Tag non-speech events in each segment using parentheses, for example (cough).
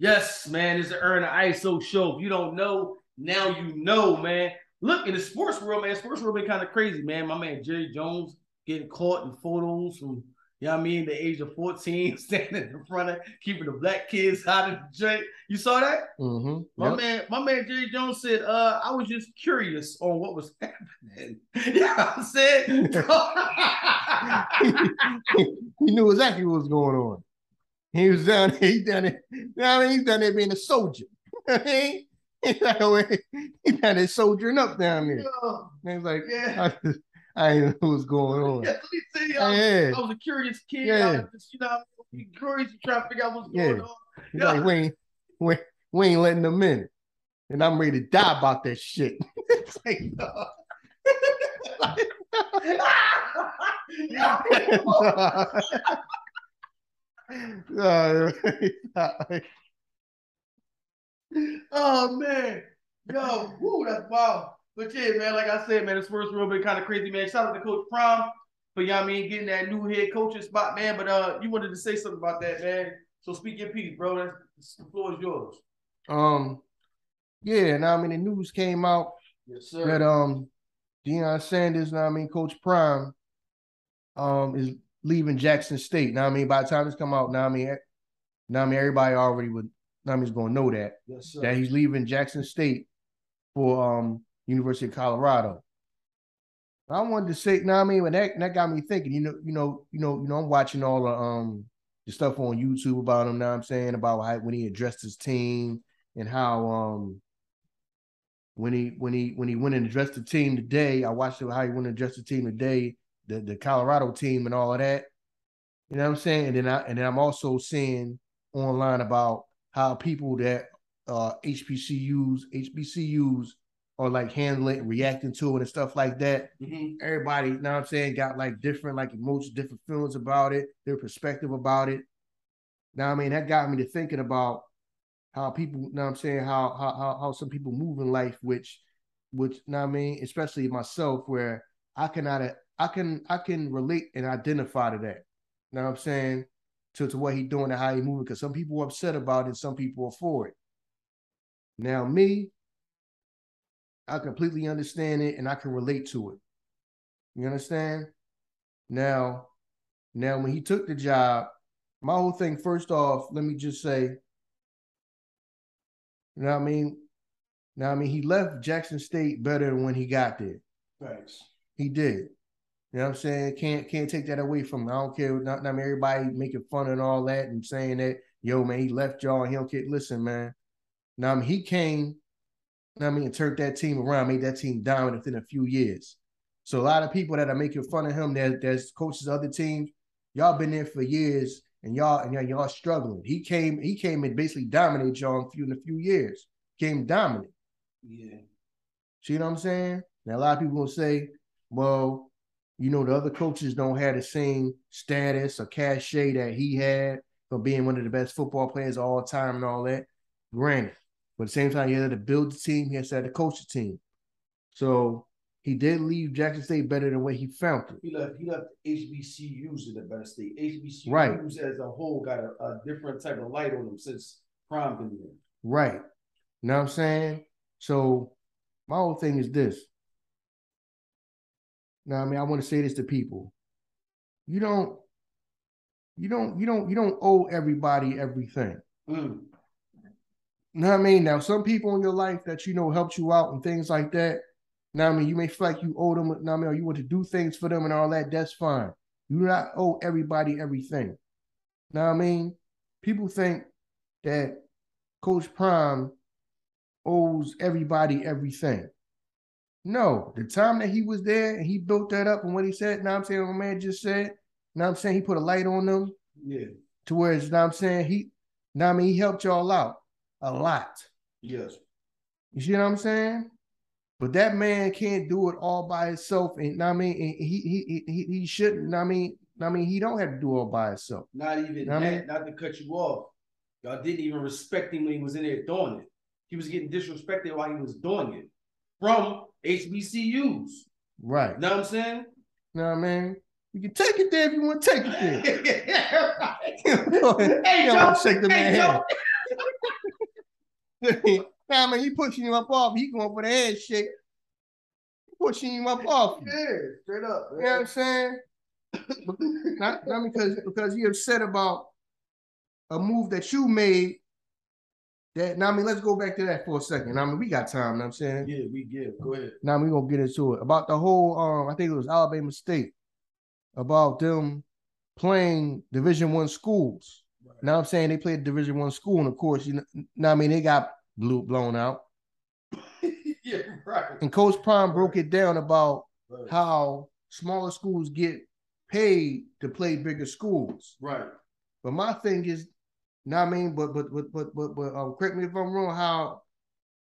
Yes, man, it's the Ern the Iso show. If you don't know, now you know, man. Look, in the sports world, man, sports world been kind of crazy, man. My man Jerry Jones getting caught in photos from, you know what I mean, the age of 14, (laughs) standing in front of keeping the black kids out of the joint. You saw that? Mm-hmm. My Yep. man, my man Jerry Jones said, uh, I was just curious on what was happening. (laughs) you know what I'm saying? (laughs) he knew exactly what was going on. He was down there, he down there, you know what I mean? He's down there being a soldier. (laughs) he he oh, down there soldiering up down there. And he's like, yeah. I, I didn't know what was going (laughs) on. Yeah, let me. I was, Yeah. I was a curious kid. Yeah. Just, you know, curious to try to figure out what's Yeah. going on. He's like, we ain't, we, we ain't letting them in. And I'm ready to die about that shit. (laughs) It's like, (laughs) oh man, yo, woo, that's wild. But yeah, man, like I said, man, this first real been kind of crazy, man. Shout out to Coach Prime for y'all mean getting that new head coaching spot, man. But uh, you wanted to say something about that, man. So speak your piece, bro. That's, the floor is yours. um, yeah, now I mean the news came out Yes, sir. that um Deion Sanders, now I mean Coach Prime, um is leaving Jackson State. Now I mean by the time this come out, now I mean now I mean everybody already would now I mean is gonna know that yes, sir. that he's leaving Jackson State for um University of Colorado. I wanted to say, now I mean, when that that got me thinking, you know, you know, you know, you know, I'm watching all the um the stuff on YouTube about him. Now I'm saying about how when he addressed his team and how um when he when he when he went and addressed the team today, I watched how he went and addressed the team today, the the Colorado team and all of that. You know what I'm saying? And then I and then I'm also seeing online about how people that uh HBCUs, HBCUs are like handling it, reacting to it and stuff like that. Mhm. Everybody, you know what I'm saying, got like different like emotions, different feelings about it, their perspective about it. Now, I mean, that got me to thinking about how people, you know what I'm saying, how how how, how some people move in life, which which you know what I mean, especially myself, where I cannot I can I can relate and identify to that. You know what I'm saying? To, to what he doing and how he moving, because some people are upset about it, some people are for it. Now, me, I completely understand it and I can relate to it. You understand? Now, now when he took the job, my whole thing, first off, let me just say, you know what I mean? Now, I mean, he left Jackson State better than when he got there. Thanks. He did. You know what I'm saying? Can't can't take that away from him. I don't care. Not, not everybody making fun and all that and saying that, yo, man, he left y'all and he don't care. Listen, man. Now I mean, he came, I mean, and turned that team around, made that team dominant within a few years. So a lot of people that are making fun of him, that there's coaches of other teams, y'all been there for years and y'all and y'all, y'all struggling. He came, he came and basically dominated y'all in a few, in a few years. Came dominant. Yeah. See what I'm saying? Now a lot of people will say, well, you know, the other coaches don't have the same status or cachet that he had for being one of the best football players of all time and all that. Granted. But at the same time, he had to build the team, he has to have to coach the team. So he did leave Jackson State better than where he found it. He left. He left HBCUs in the better state. HBCUs Right. as a whole got a, a different type of light on them since Prime been there. Right. You know what I'm saying? So my whole thing is this. Now, I mean, I want to say this to people. You don't, you don't, you don't, you don't owe everybody everything. Mm. You know what I mean? Now, some people in your life that you know helped you out and things like that. Now, I mean, you may feel like you owe them, now, I mean, or you want to do things for them and all that. That's fine. You do not owe everybody everything. Now, I mean, people think that Coach Prime owes everybody everything. No, the time that he was there and he built that up and what he said, now I'm saying what my man just said, now I'm saying he put a light on them Yeah. to where it's now I'm saying he now I mean he helped y'all out a lot. Yes. You see what I'm saying? But that man can't do it all by himself. And now I mean and he he he he shouldn't. I mean, I mean he don't have to do it all by himself. Not even I that. mean- not to cut you off. Y'all didn't even respect him when he was in there doing it. He was getting disrespected while he was doing it from HBCUs. Right. You know what I'm saying? You know what I mean? You can take it there if you want to take it there. yeah, (laughs) right. (laughs) You know, Hey, you Joe. don't shake the Joe. hand. I (laughs) mean, he pushing you up off. He going for the head shake. He pushing you up off. Yeah, straight up. You know what I'm saying? not, not because because you upset about a move that you made. That now I mean, let's go back to that for a second. I mean, we got time. You know what I'm saying. Yeah, we give. Go ahead. Now we're gonna get into it about the whole. Um, I think it was Alabama State about them playing Division One schools. Right. Now I'm saying they played Division One school, and of course, you know, now I mean they got blew blown out. (laughs) yeah, right. And Coach Prime broke it down about Right. how smaller schools get paid to play bigger schools. right. But my thing is, now I mean, but but but but but but um, correct me if I'm wrong. How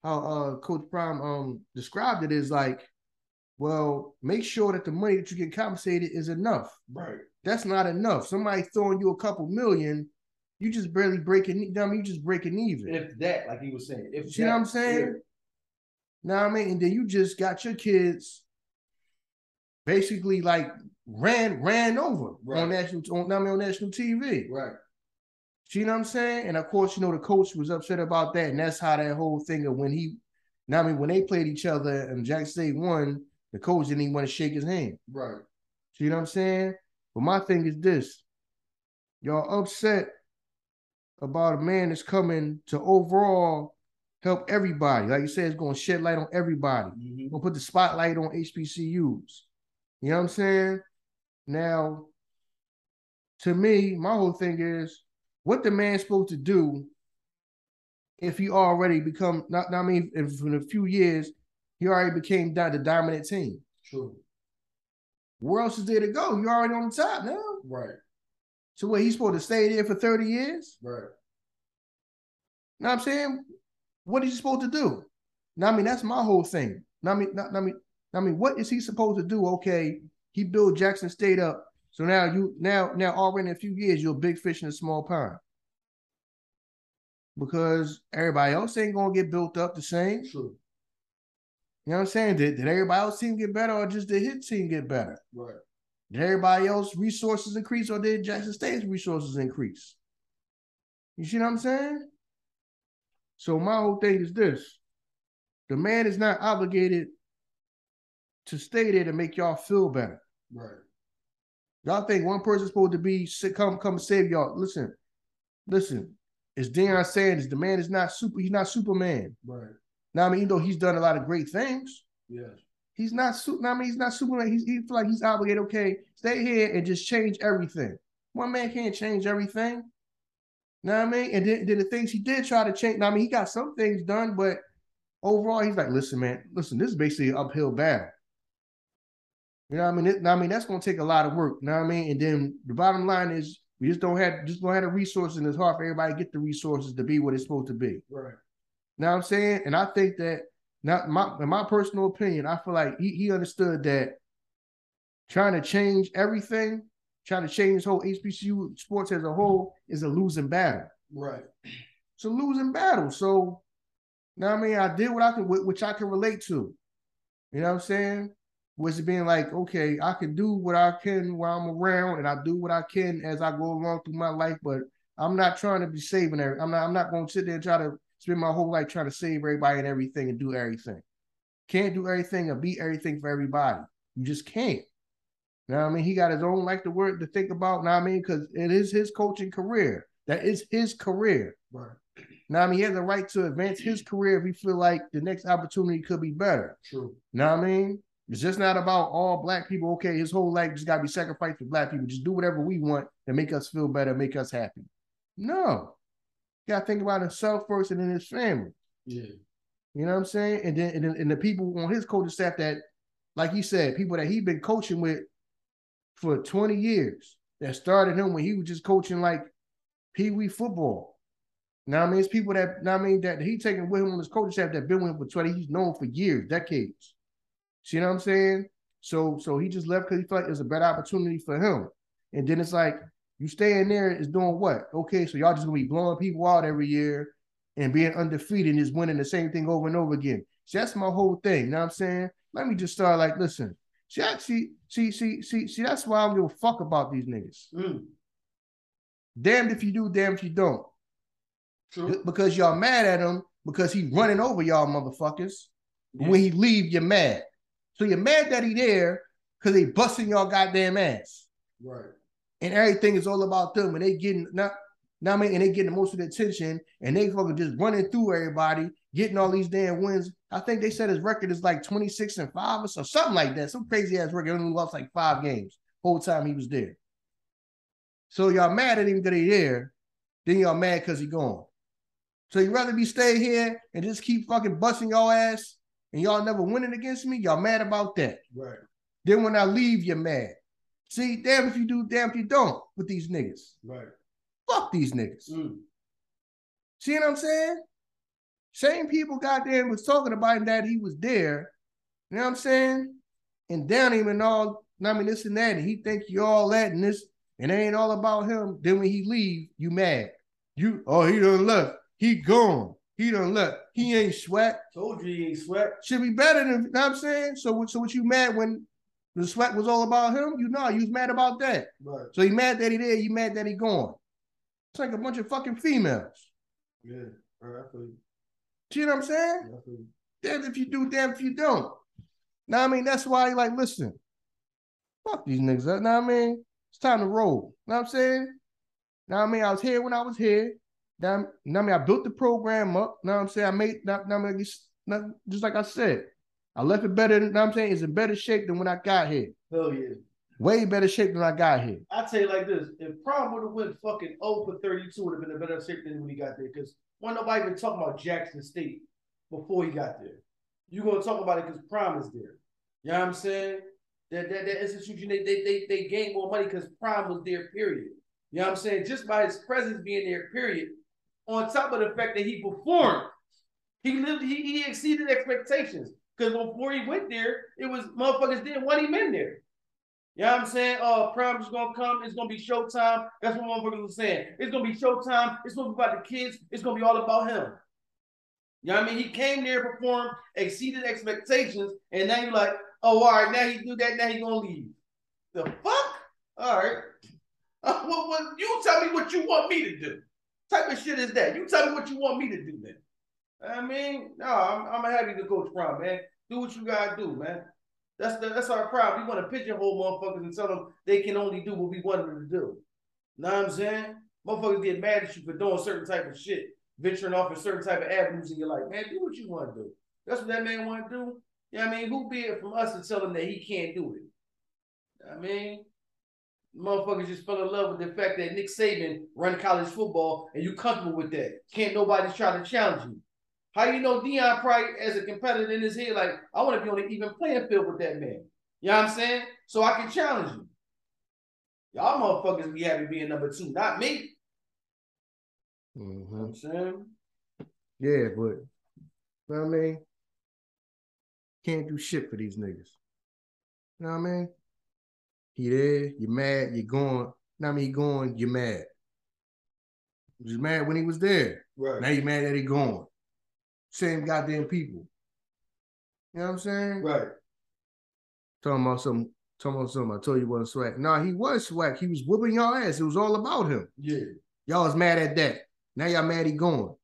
how uh Coach Prime um described it is like, well, make sure that the money that you get compensated is enough. Right. That's not enough. Somebody throwing you a couple million, you just barely breaking. e- I mean, you just breaking even. If that, like he was saying, if you know what I'm that- saying? Now I mean, and then you just got your kids basically like ran ran over Right. on national on, I mean, on national TV. Right. See what I'm saying? And of course, you know, the coach was upset about that. And that's how that whole thing of when he now I mean when they played each other and Jackson State won, the coach didn't even want to shake his hand. Right. See what I'm saying? But my thing is this. Y'all upset about a man that's coming to overall help everybody. Like you said, it's gonna shed light on everybody. Mhm. Gonna put the spotlight on HBCUs. You know what I'm saying? Now, to me, my whole thing is what the man's supposed to do if he already become not, I mean, if in a few years he already became the dominant team. True. Where else is there to go? You're already on the top now. Right. So what he's supposed to stay there for 30 years? Right. Know what I'm saying? What is he supposed to do? Now, I mean, that's my whole thing. Now, I mean, now, I mean, I mean, what is he supposed to do? Okay, he built Jackson State up. So now you now now already in a few years, you're a big fish in a small pond. Because everybody else ain't gonna get built up the same. True. You know what I'm saying? Did, did everybody else team get better or just did his team get better? Right. Did everybody else resources increase or did Jackson State's resources increase? You see what I'm saying? So my whole thing is this. The man is not obligated to stay there to make y'all feel better. Right. Y'all think one person's supposed to be come come save y'all. Listen, listen. As Deion Sanders, the man is not super, he's not Superman. Right. Now, I mean, even though he's done a lot of great things, Yes. He's not super. I mean, he's not Superman. He's, he feel like he's obligated. Okay, stay here and just change everything. One man can't change everything. Know what I mean? And then, then the things he did try to change. Now, I mean, he got some things done, but overall, he's like, listen, man, listen, this is basically an uphill battle. You know what I mean? It, I mean, that's gonna take a lot of work. You know what I mean? And then the bottom line is we just don't have just don't have the resources, and it's hard for everybody to get the resources to be what it's supposed to be. Right. Now what I'm saying? And I think that not my in my personal opinion, I feel like he, he understood that trying to change everything, trying to change whole HBCU sports as a whole is a losing battle. Right. It's a losing battle. So now I mean I did what I could wh- which I can relate to. You know what I'm saying? Was it being like, okay, I can do what I can while I'm around and I do what I can as I go along through my life, but I'm not trying to be saving every I'm not I'm not gonna sit there and try to spend my whole life trying to save everybody and everything and do everything. Can't do everything or be everything for everybody. You just can't. You know what I mean? He got his own life to work to think about. Now I mean, because it is his coaching career. That is his career. Right. Now I mean, he has the right to advance his career if he feel like the next opportunity could be better. True. Know what I mean? It's just not about all black people. Okay, his whole life just gotta be sacrificed for black people. Just do whatever we want to make us feel better, make us happy. No. You gotta think about himself first and then his family. Yeah. You know what I'm saying? And then and, then, and the people on his coaching staff that, like he said, people that he been coaching with for 20 years that started him when he was just coaching like Pee Wee football. Now I mean, it's people that now I mean that he taking with him on his coaching staff that been with him for 20. He's known for years, decades. See what I'm saying? So so he just left because he felt like it was a better opportunity for him. And then it's like you stay in there is doing what? Okay, so y'all just gonna be blowing people out every year and being undefeated and just winning the same thing over and over again. See, that's my whole thing. You know what I'm saying? Let me just start like, listen. See, I- see, see, see, see, see, that's why I don't give a fuck about these niggas. Mm. Damned if you do, damned if you don't. True. Because y'all mad at him because he running over y'all motherfuckers. Yeah. When he leave, you're mad. So you're mad that he there because they busting y'all goddamn ass. Right. And everything is all about them. And they getting not now I mean, and they getting most of the attention and they fucking just running through everybody, getting all these damn wins. I think they said his record is like 26 and 5 or so, something like that. Some crazy ass record. Only lost like five games whole time he was there. So y'all mad at him that he there, then y'all mad because he gone. So you rather be stay here and just keep fucking busting y'all ass and y'all never winning against me? Y'all mad about that. Right. Then when I leave, you're mad. See, damn if you do, damn if you don't with these niggas. Right. Fuck these niggas. Mm. See what I'm saying? Same people goddamn was talking about him that he was there. You know what I'm saying? And down him and all, I mean, this and that. And he think you all that and this, and it ain't all about him. Then when he leave, you mad. You, oh, he done left. He gone. He done left. He ain't sweat. Told you he ain't sweat. Should be better than, you know what I'm saying? So, so what you mad when the sweat was all about him? You know, you was mad about that. Right. So he mad that he there, you mad that he gone. It's like a bunch of fucking females. Yeah, right, I feel you. See what I'm saying? Yeah, damn if you do, damn if you don't. Now I mean, that's why like listen, fuck these niggas. Up. Now I mean, it's time to roll. You know what I'm saying? Now I mean, I was here when I was here. Now, now I mean, I built the program up. Now I'm saying I made now, now I mean, just like I said, I left it better. Now I'm saying it's in better shape than when I got here. Hell yeah. Way better shape than I got here. I tell you like this: if Prime would have went fucking 0 for 32, would have been a better shape than when he got there. Because why nobody even talking about Jackson State before he got there? You gonna talk about it because Prime is there. You know what I'm saying? That that, that institution they they they, they gain more money because Prime was there. Period. You know what I'm saying? Just by his presence being there. Period. On top of the fact that he performed, he lived. He, he exceeded expectations. Because before he went there, it was motherfuckers didn't want him in there. You know what I'm saying? Oh, Prime is gonna come. It's gonna be showtime. That's what motherfuckers were saying. It's gonna be showtime. It's gonna be about the kids. It's gonna be all about him. You know what I mean? He came there, performed, exceeded expectations, and now you're like, oh, all right, now he do that. Now he gonna leave. The fuck? All right. Uh, well, well, you tell me what you want me to do. Type of shit is that? You tell me what you want me to do, then. I mean, no, I'm, I'm happy to coach Prime, man. Do what you gotta do, man. That's the, that's our problem. We want to pigeonhole motherfuckers and tell them they can only do what we want them to do. Know what I'm saying? Motherfuckers get mad at you for doing certain type of shit, venturing off in certain type of avenues, and you're like, man, do what you want to do. That's what that man want to do. You know what I mean? Who be it from us to tell him that he can't do it? I mean, motherfuckers just fell in love with the fact that Nick Saban run college football and you comfortable with that. Can't nobody try to challenge you. How you know Deion probably as a competitor in his head, like, I want to be on an even playing field with that man. You know what I'm saying? So I can challenge you. Y'all motherfuckers be happy being number two, not me. Mm-hmm. You know I'm saying? Yeah, but you know what I mean? Can't do shit for these niggas. You know what I mean? He there, you mad, you're going. Now I mean, he going, you're mad. You was mad when he was there. Right. Now you mad that he going same goddamn people. You know what I'm saying? Right. Talking about some, talking about something. I told you wasn't swag. No, he was swag. He was whooping y'all ass. It was all about him. Yeah. Y'all was mad at that. Now y'all mad he going.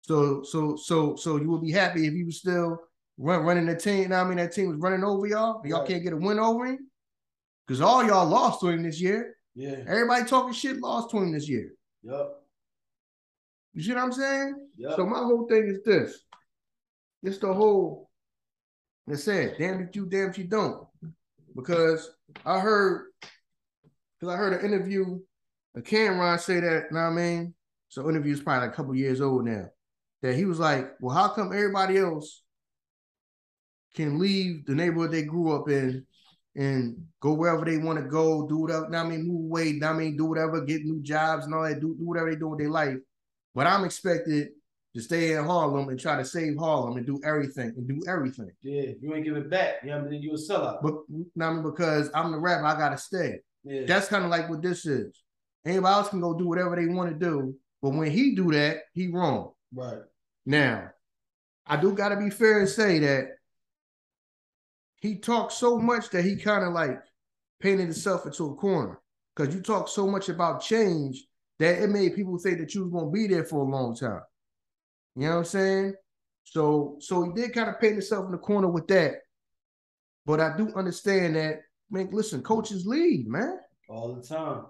So, so, so, so you would be happy if he was still run, running the team. Now I mean that team was running over y'all. Y'all right. can't get a win over him. Because all y'all lost to him this year. Yeah. Everybody talking shit lost to him this year. Yep. You see what I'm saying? Yep. So my whole thing is this. It's the whole it said, damn if you, damn if you don't. Because I heard, because I heard an interview, a Cam'ron say that, you know what I mean? So interview's probably like a couple years old now. That he was like, well, how come everybody else can leave the neighborhood they grew up in and go wherever they want to go, do whatever, I mean, move away, I mean, do whatever, get new jobs and all that, do, do whatever they do with their life. But I'm expected to stay in Harlem and try to save Harlem and do everything and do everything. Yeah, you ain't give it back. You know what I mean? You a sellout. But I mean, because I'm the rapper, I gotta stay. Yeah. That's kind of like what this is. Anybody else can go do whatever they want to do, but when he do that, he wrong. Right. Now, I do gotta be fair and say that he talked so much that he kind of like painted himself into a corner. Because you talk so much about change that it made people think that you was gonna be there for a long time. You know what I'm saying? So so he did kind of paint himself in the corner with that. But I do understand that, man, listen, coaches leave, man. All the time.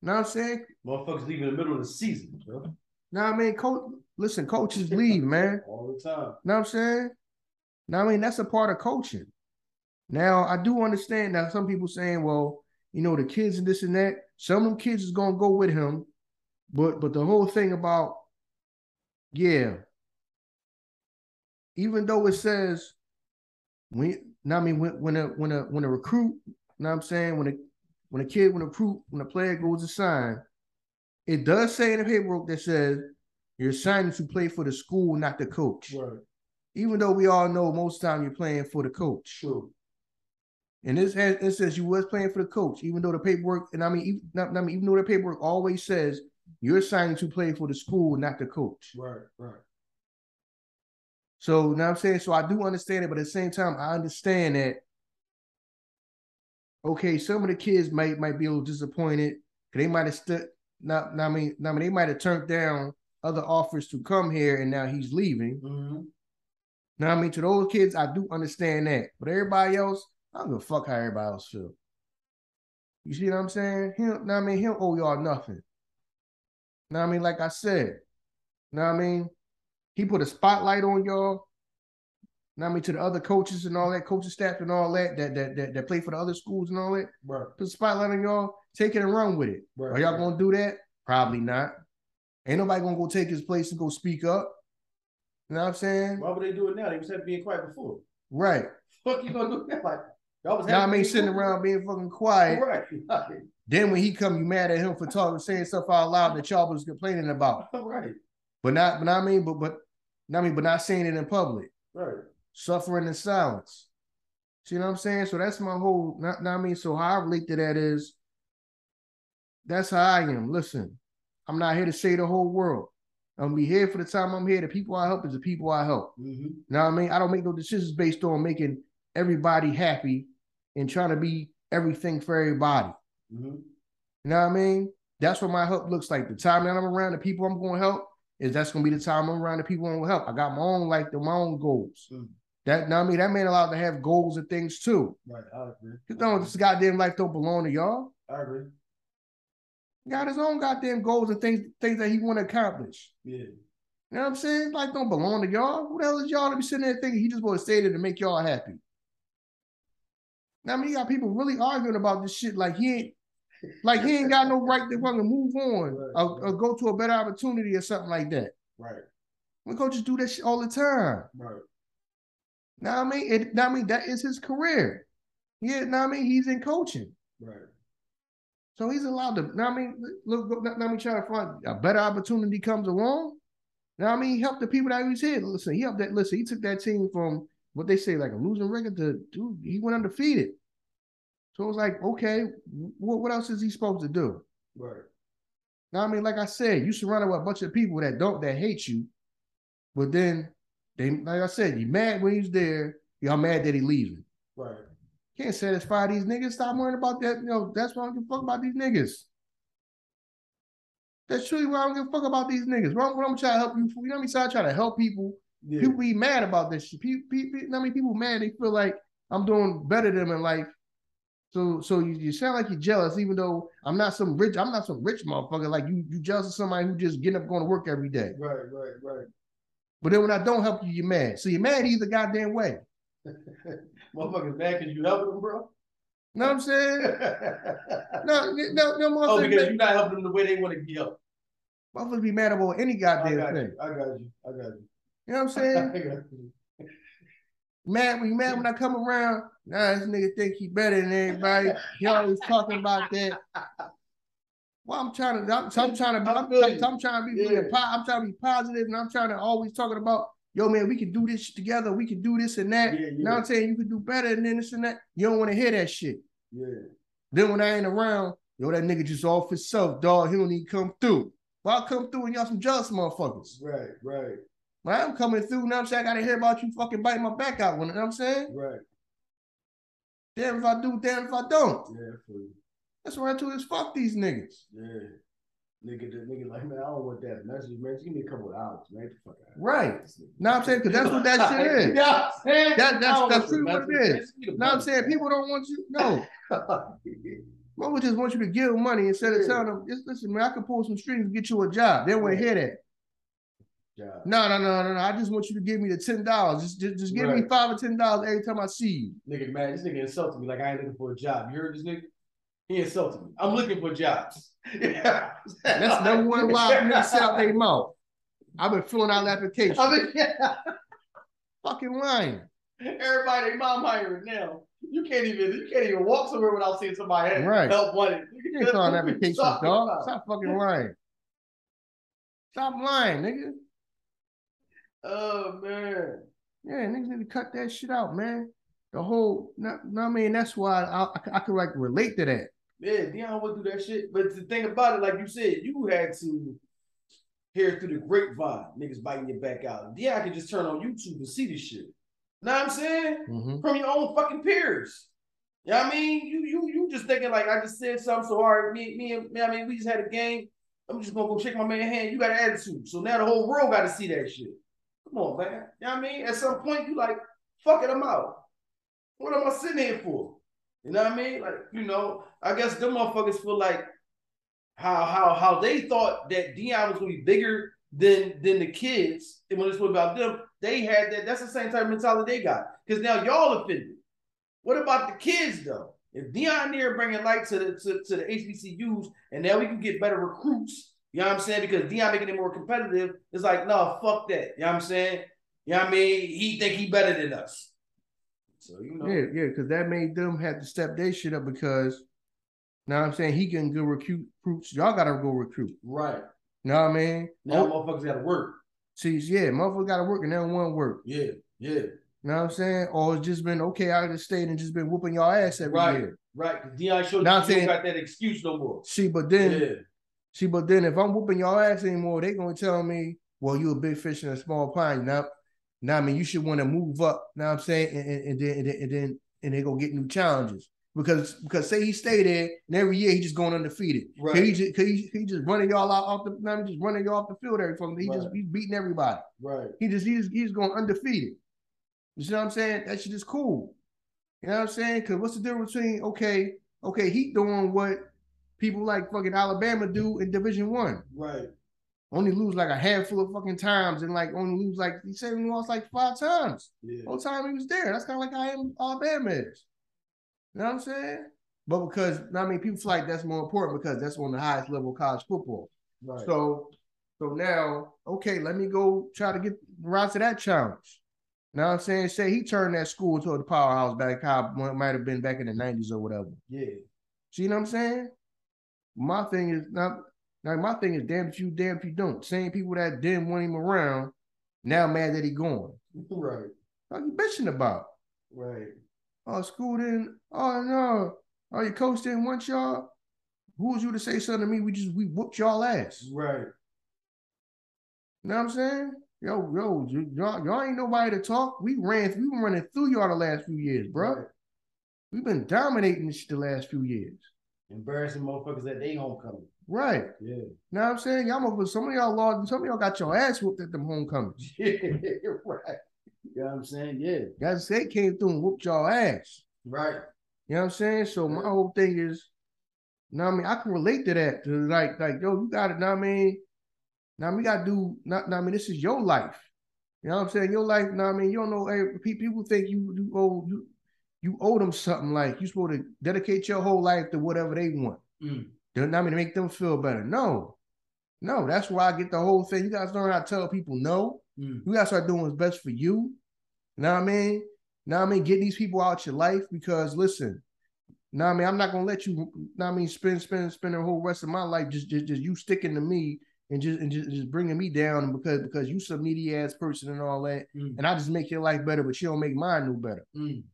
You know what I'm saying? Motherfuckers leave in the middle of the season, bro. Now I mean, coach, listen, coaches leave, man. All the time. You know what I'm saying? Now I mean, that's a part of coaching. Now I do understand that some people saying, well, you know, the kids and this and that. Some of them kids is gonna go with him, but but the whole thing about, yeah, even though it says when I mean when when a when a when a recruit, you know what I'm saying, when a when a kid, when a recruit, when a player goes to sign, it does say in the paperwork that says you're signing to play for the school, not the coach. Right. Even though we all know most time you're playing for the coach. True. And this has it says you was playing for the coach, even though the paperwork, and I mean, even, not, I mean, even though the paperwork always says you're signing to play for the school, not the coach. Right, right. So now I'm saying, so I do understand it, but at the same time, I understand that. Okay, some of the kids might might be a little disappointed because they might have stood. Not, not I mean, not I mean, they might have turned down other offers to come here, and now he's leaving. Mm-hmm. Now I mean, to those kids, I do understand that, but everybody else, I don't give a fuck how everybody else feel. You see what I'm saying? Him, now I mean, he'll owe y'all nothing. Now I mean, like I said, now I mean, he put a spotlight on y'all. Now I mean, to the other coaches and all that, coaching staff and all that, that that that, that play for the other schools and all that. Right. Put a spotlight on y'all. Take it and run with it. Right. Are y'all gonna do that? Probably not. Ain't nobody gonna go take his place and go speak up. You know what I'm saying? Why would they do it now? They was being quiet before. Right. Fuck you gonna do that? Like y'all was Now I happy mean, sitting around being fucking quiet. Right. Then when he come, you mad at him for talking, saying stuff out loud that y'all was complaining about. (laughs) right. But not, but I mean, but but I mean, but not saying it in public. Right. Suffering in silence. See what I'm saying? So that's my whole. Not, not I mean. So how I relate to that is, that's how I am. Listen, I'm not here to save the whole world. I'm gonna be here for the time I'm here. The people I help is the people I help. Mm-hmm. You know what I mean? I don't make no decisions based on making everybody happy and trying to be everything for everybody. Mm-hmm. You know what I mean? That's what my help looks like. The time that I'm around the people I'm going to help is that's going to be the time I'm around the people I'm going to help. I got my own like my own goals. Mm. That know what I mean that man allowed to have goals and things too. Right. I agree. You know this goddamn life don't belong to y'all. I agree. He got his own goddamn goals and things things that he want to accomplish. Yeah. You know what I'm saying? Life don't belong to y'all. Who the hell is y'all to be sitting there thinking he just want to stay there to make y'all happy? Now I mean, you got people really arguing about this shit like he ain't like he ain't got no right to fucking move on Right, or, or go to a better opportunity or something like that. Right. When coaches do that shit all the time. Right. Now I mean, it, now I mean that is his career. Yeah, now I mean he's in coaching, Right. so he's allowed to. Now I mean, look, look, now I mean, try to find a better opportunity comes along. Now I mean, he helped the people that he was here. Listen, he helped that. Listen, he took that team from what they say like a losing record to dude. He went undefeated. So it was like, okay, what, what else is he supposed to do? Right. Now, I mean, like I said, you surrounded with a bunch of people that don't that hate you, but then they, like I said, you mad when he's there, y'all mad that he leaving. Right. Can't satisfy these niggas. Stop worrying about that. You know, that's why I don't give a fuck about these niggas. That's truly why I don't give a fuck about these niggas. What I'm, what I'm trying to help you, you know what I mean? So I try to help people. Yeah. People be mad about this shit. People, people, I mean, people mad. They feel like I'm doing better than them in life. So, so you, you sound like you're jealous, even though I'm not some rich. I'm not some rich motherfucker. Like you, you jealous of somebody who just getting up going to work every day. Right. Right. Right. But then when I don't help you, you're mad. So you're mad either goddamn way. (laughs) Motherfuckers mad because you helping them, bro. Know what I'm saying? (laughs) No, no, no, oh, motherfuckers, because you're not helping them the way they want to be helped. motherfuckers be mad about any I goddamn got thing. you. I got you. I got you. You know what I'm (laughs) saying? mad when you mad when I come around. Nah, this nigga think he better than everybody. He always talking about that. Well, I'm trying to. I'm, I'm trying to. I'm, I'm, you. I'm trying to be. Yeah. I'm trying to be positive, and I'm trying to always talking about. Yo, man, we can do this together. We can do this and that. Yeah, Now yeah. I'm saying you can do better than this and that. You don't want to hear that shit. Yeah. Then when I ain't around, yo, that nigga just off himself, dog. He don't need to come through. Well, I'll come through and y'all some jealous motherfuckers. Right. Right. When I'm coming through, you know what I'm saying? I gotta hear about you fucking biting my back out. You know what I'm saying? Right. Damn if I do, damn if I don't. Yeah. That's what I do is fuck these niggas. Yeah. Nigga, the nigga like, man, I don't want that message, man. Give me a couple of hours, man. The fuck out. Right. What I'm saying? Because that's what that shit is. (laughs) yeah, know what I'm saying? That- that's- that's the what it is. man. Just give me the Know what I'm saying? People don't want you. No. (laughs) Mother just want you to give money instead of Yeah. telling them, "Just listen, man, I can pull some strings and get you a job. They want to hear that. No, no, no, no, no. I just want you to give me the ten dollars. Just, just, just give me Right. five or ten dollars every time I see you. Nigga, man, this nigga insulted me like I ain't looking for a job. You heard this nigga? He insulted me. I'm looking for jobs. yeah. (laughs) That's number one lie niggas out their mouth. I've been filling out applications. I mean, (laughs) yeah. Fucking lying. Everybody, mom hiring now. You can't even you can't even walk somewhere without seeing somebody Right. help wanted. You ain't filling out (laughs) applications, dog. Stop fucking lying. Stop lying, nigga. Oh man. Yeah, niggas need to cut that shit out, man. The whole, no, no, I mean, that's why I, I, I could like relate to that. Yeah, Deion would do that shit. But the thing about it, like you said, you had to hear through the grapevine, niggas biting your back out. Deion can just turn on YouTube and see this shit. Know what I'm saying? Mhm. From your own fucking peers. You know what I mean? You you you just thinking like I just said something, so all right, me, me and me, I mean, we just had a game. I'm just gonna go shake my man hand. You got an attitude. So now the whole world got to see that shit. Come on, man. You know what I mean? At some point, you like, fuck it, I'm out. What am I sitting here for? You know what I mean? Like, you know, I guess them motherfuckers feel like how how how they thought that Deion was gonna be bigger than than the kids, and when it's about them, they had that. That's the same type of mentality they got. Because now y'all offended. What about the kids though? If Deion there bringing light to the to, to the HBCUs, and now we can get better recruits. You know what I'm saying? Because Deion making it more competitive. It's like, no, fuck that. You know what I'm saying? You know what I mean? He think he better than us. So you know. Yeah, yeah, because that made them have to step their shit up because now I'm saying he can go recruit recruits. Y'all gotta go recruit. Right. You know what I mean? Now Oh, motherfuckers gotta work. see, yeah, motherfuckers gotta work and they don't want to work. Yeah, yeah. You know what I'm saying? Or it's just been okay, I just stayed and just been whooping y'all ass every Right. year. Right. Deion showed Now you saying- don't got that excuse no more. See, but then yeah. See, but then if I'm whooping y'all ass anymore, they gonna tell me, well, you a big fish in a small pond. Now, now I mean you should want to move up. Now I'm saying, and, and, and then and then and then and they gonna get new challenges. Because because say he stay there and every year he just going undefeated. Right. He just he, he just running y'all out off the he just running y'all off the field every from he just he's beating everybody. Right. He just he's he's going undefeated. You see what I'm saying? That shit is cool. You know what I'm saying? Cause what's the difference between okay, okay, he doing what people like fucking Alabama do in Division One. Right. Only lose like a handful of fucking times and like only lose like he said he lost like five times. Yeah. Whole time he was there. That's kind of like I am- Alabama is. You know what I'm saying? But because I mean people feel like that's more important because that's on the highest level of college football. Right. So so now, okay, let me go try to get rise to that challenge. Now I'm saying, say he turned that school to a powerhouse back how it might have been back in the 90s or whatever. yeah. See what I'm saying? My thing is not now my thing is damn if you damn if you don't. Same people that didn't want him around, now mad that he gone. Right. What you bitching about? Right. Oh, school didn't, oh no, oh your coach didn't want y'all. Who was you to say something to me? We just we whooped y'all ass. Right. You know what I'm saying? Yo, yo, y'all, y'all ain't nobody to talk. We ran, we been running through y'all the last few years, bro. Right. We've been dominating this the last few years. Embarrassing motherfuckers at they homecoming. Right. Yeah. What I'm saying? Y'all motherfuckers, some of y'all lost, some of y'all got your ass whooped at them homecomings. (laughs) Yeah. right. You know what I'm saying? Yeah. Guys say came through and whooped y'all ass. Right. You know what I'm saying? So my whole thing is, you know what I mean? I can relate to that. To like, like, yo, you got it, know what I mean? Now we gotta do not I mean, this is your life. You know what I'm saying? Your life, know what I mean? You don't know hey, people think you you owe you you owe them something like you're supposed to dedicate your whole life to whatever they want. Mm. You know what I mean to make them feel better. No, no, that's why I get the whole thing. You guys learn how to tell people no. Mm. You gotta start doing what's best for you. You know what I mean? Now I mean, get these people out your life because listen, now I mean, I'm not gonna let you. Now I mean, spend spend spend the whole rest of my life just just, just you sticking to me and just and just, just bringing me down because because you some needy ass person and all that, Mm. and I just make your life better, but you don't make mine no better. Mm.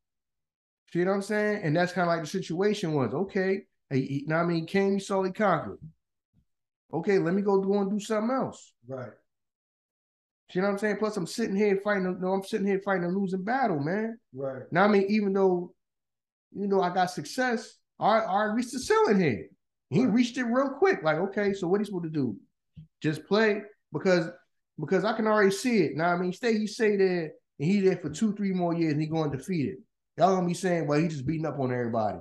See what I'm saying? And that's kind of like the situation was. Okay, now I mean, came, he saw, he conquered. Okay, let me go go and do something else. Right. You know what I'm saying? Plus, I'm sitting here fighting. No, I'm sitting here fighting a losing battle, man. Right. Now, I mean, even though, you know, I got success, I, I reached the ceiling here. He reached it real quick. Like, okay, so what he supposed to do? Just play because because I can already see it. Now I mean, stay he say there and he there for two, three more years and he going defeated. Y'all gonna be saying, well, he just beating up on everybody.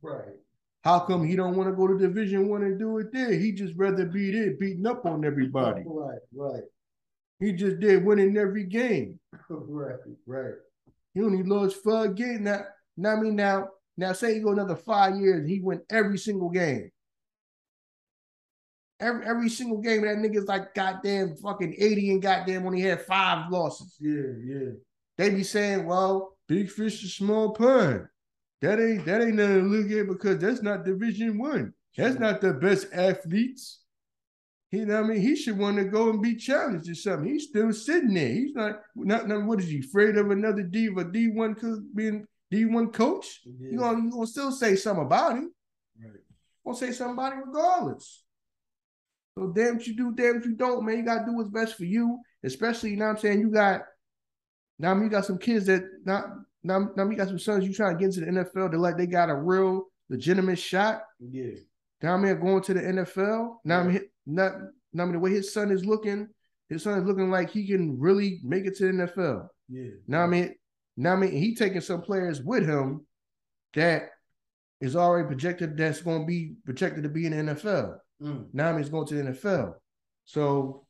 Right. How come he don't want to go to Division One and do it there? He just rather be there beating up on everybody. Right, right, He just did winning every game. right, right. He only lost five games. Now, now I mean now, now say he go another five years, he win every single game. Every every single game, that nigga's like goddamn fucking 80 and goddamn only had five losses. Yeah, yeah. They be saying, well, big fish is small pond. That ain't that ain't nothing to look at because that's not division one. That's not the best athletes. He know what I mean he should want to go and be challenged or something. He's still sitting there. He's not not, not what is he afraid of another D a D1 co- being D1 coach? Yeah. You gonna you gonna still say something about him. right. Gonna say something about him regardless. So damn what you do, damn what you don't, man. You gotta do what's best for you, especially, you know what I'm saying? You got now you got some kids that not now, now you got some sons you trying to get into the NFL that like they got a real legitimate shot. Yeah. Now I'm going to the NFL. Now I'm hit, not now I mean the way his son is looking, his son is looking like he can really make it to the NFL. Yeah. Now I mean, now I mean he taking some players with him that is already projected that's going to be projected to be in the NFL. Mm. Now I mean he's going to the NFL. So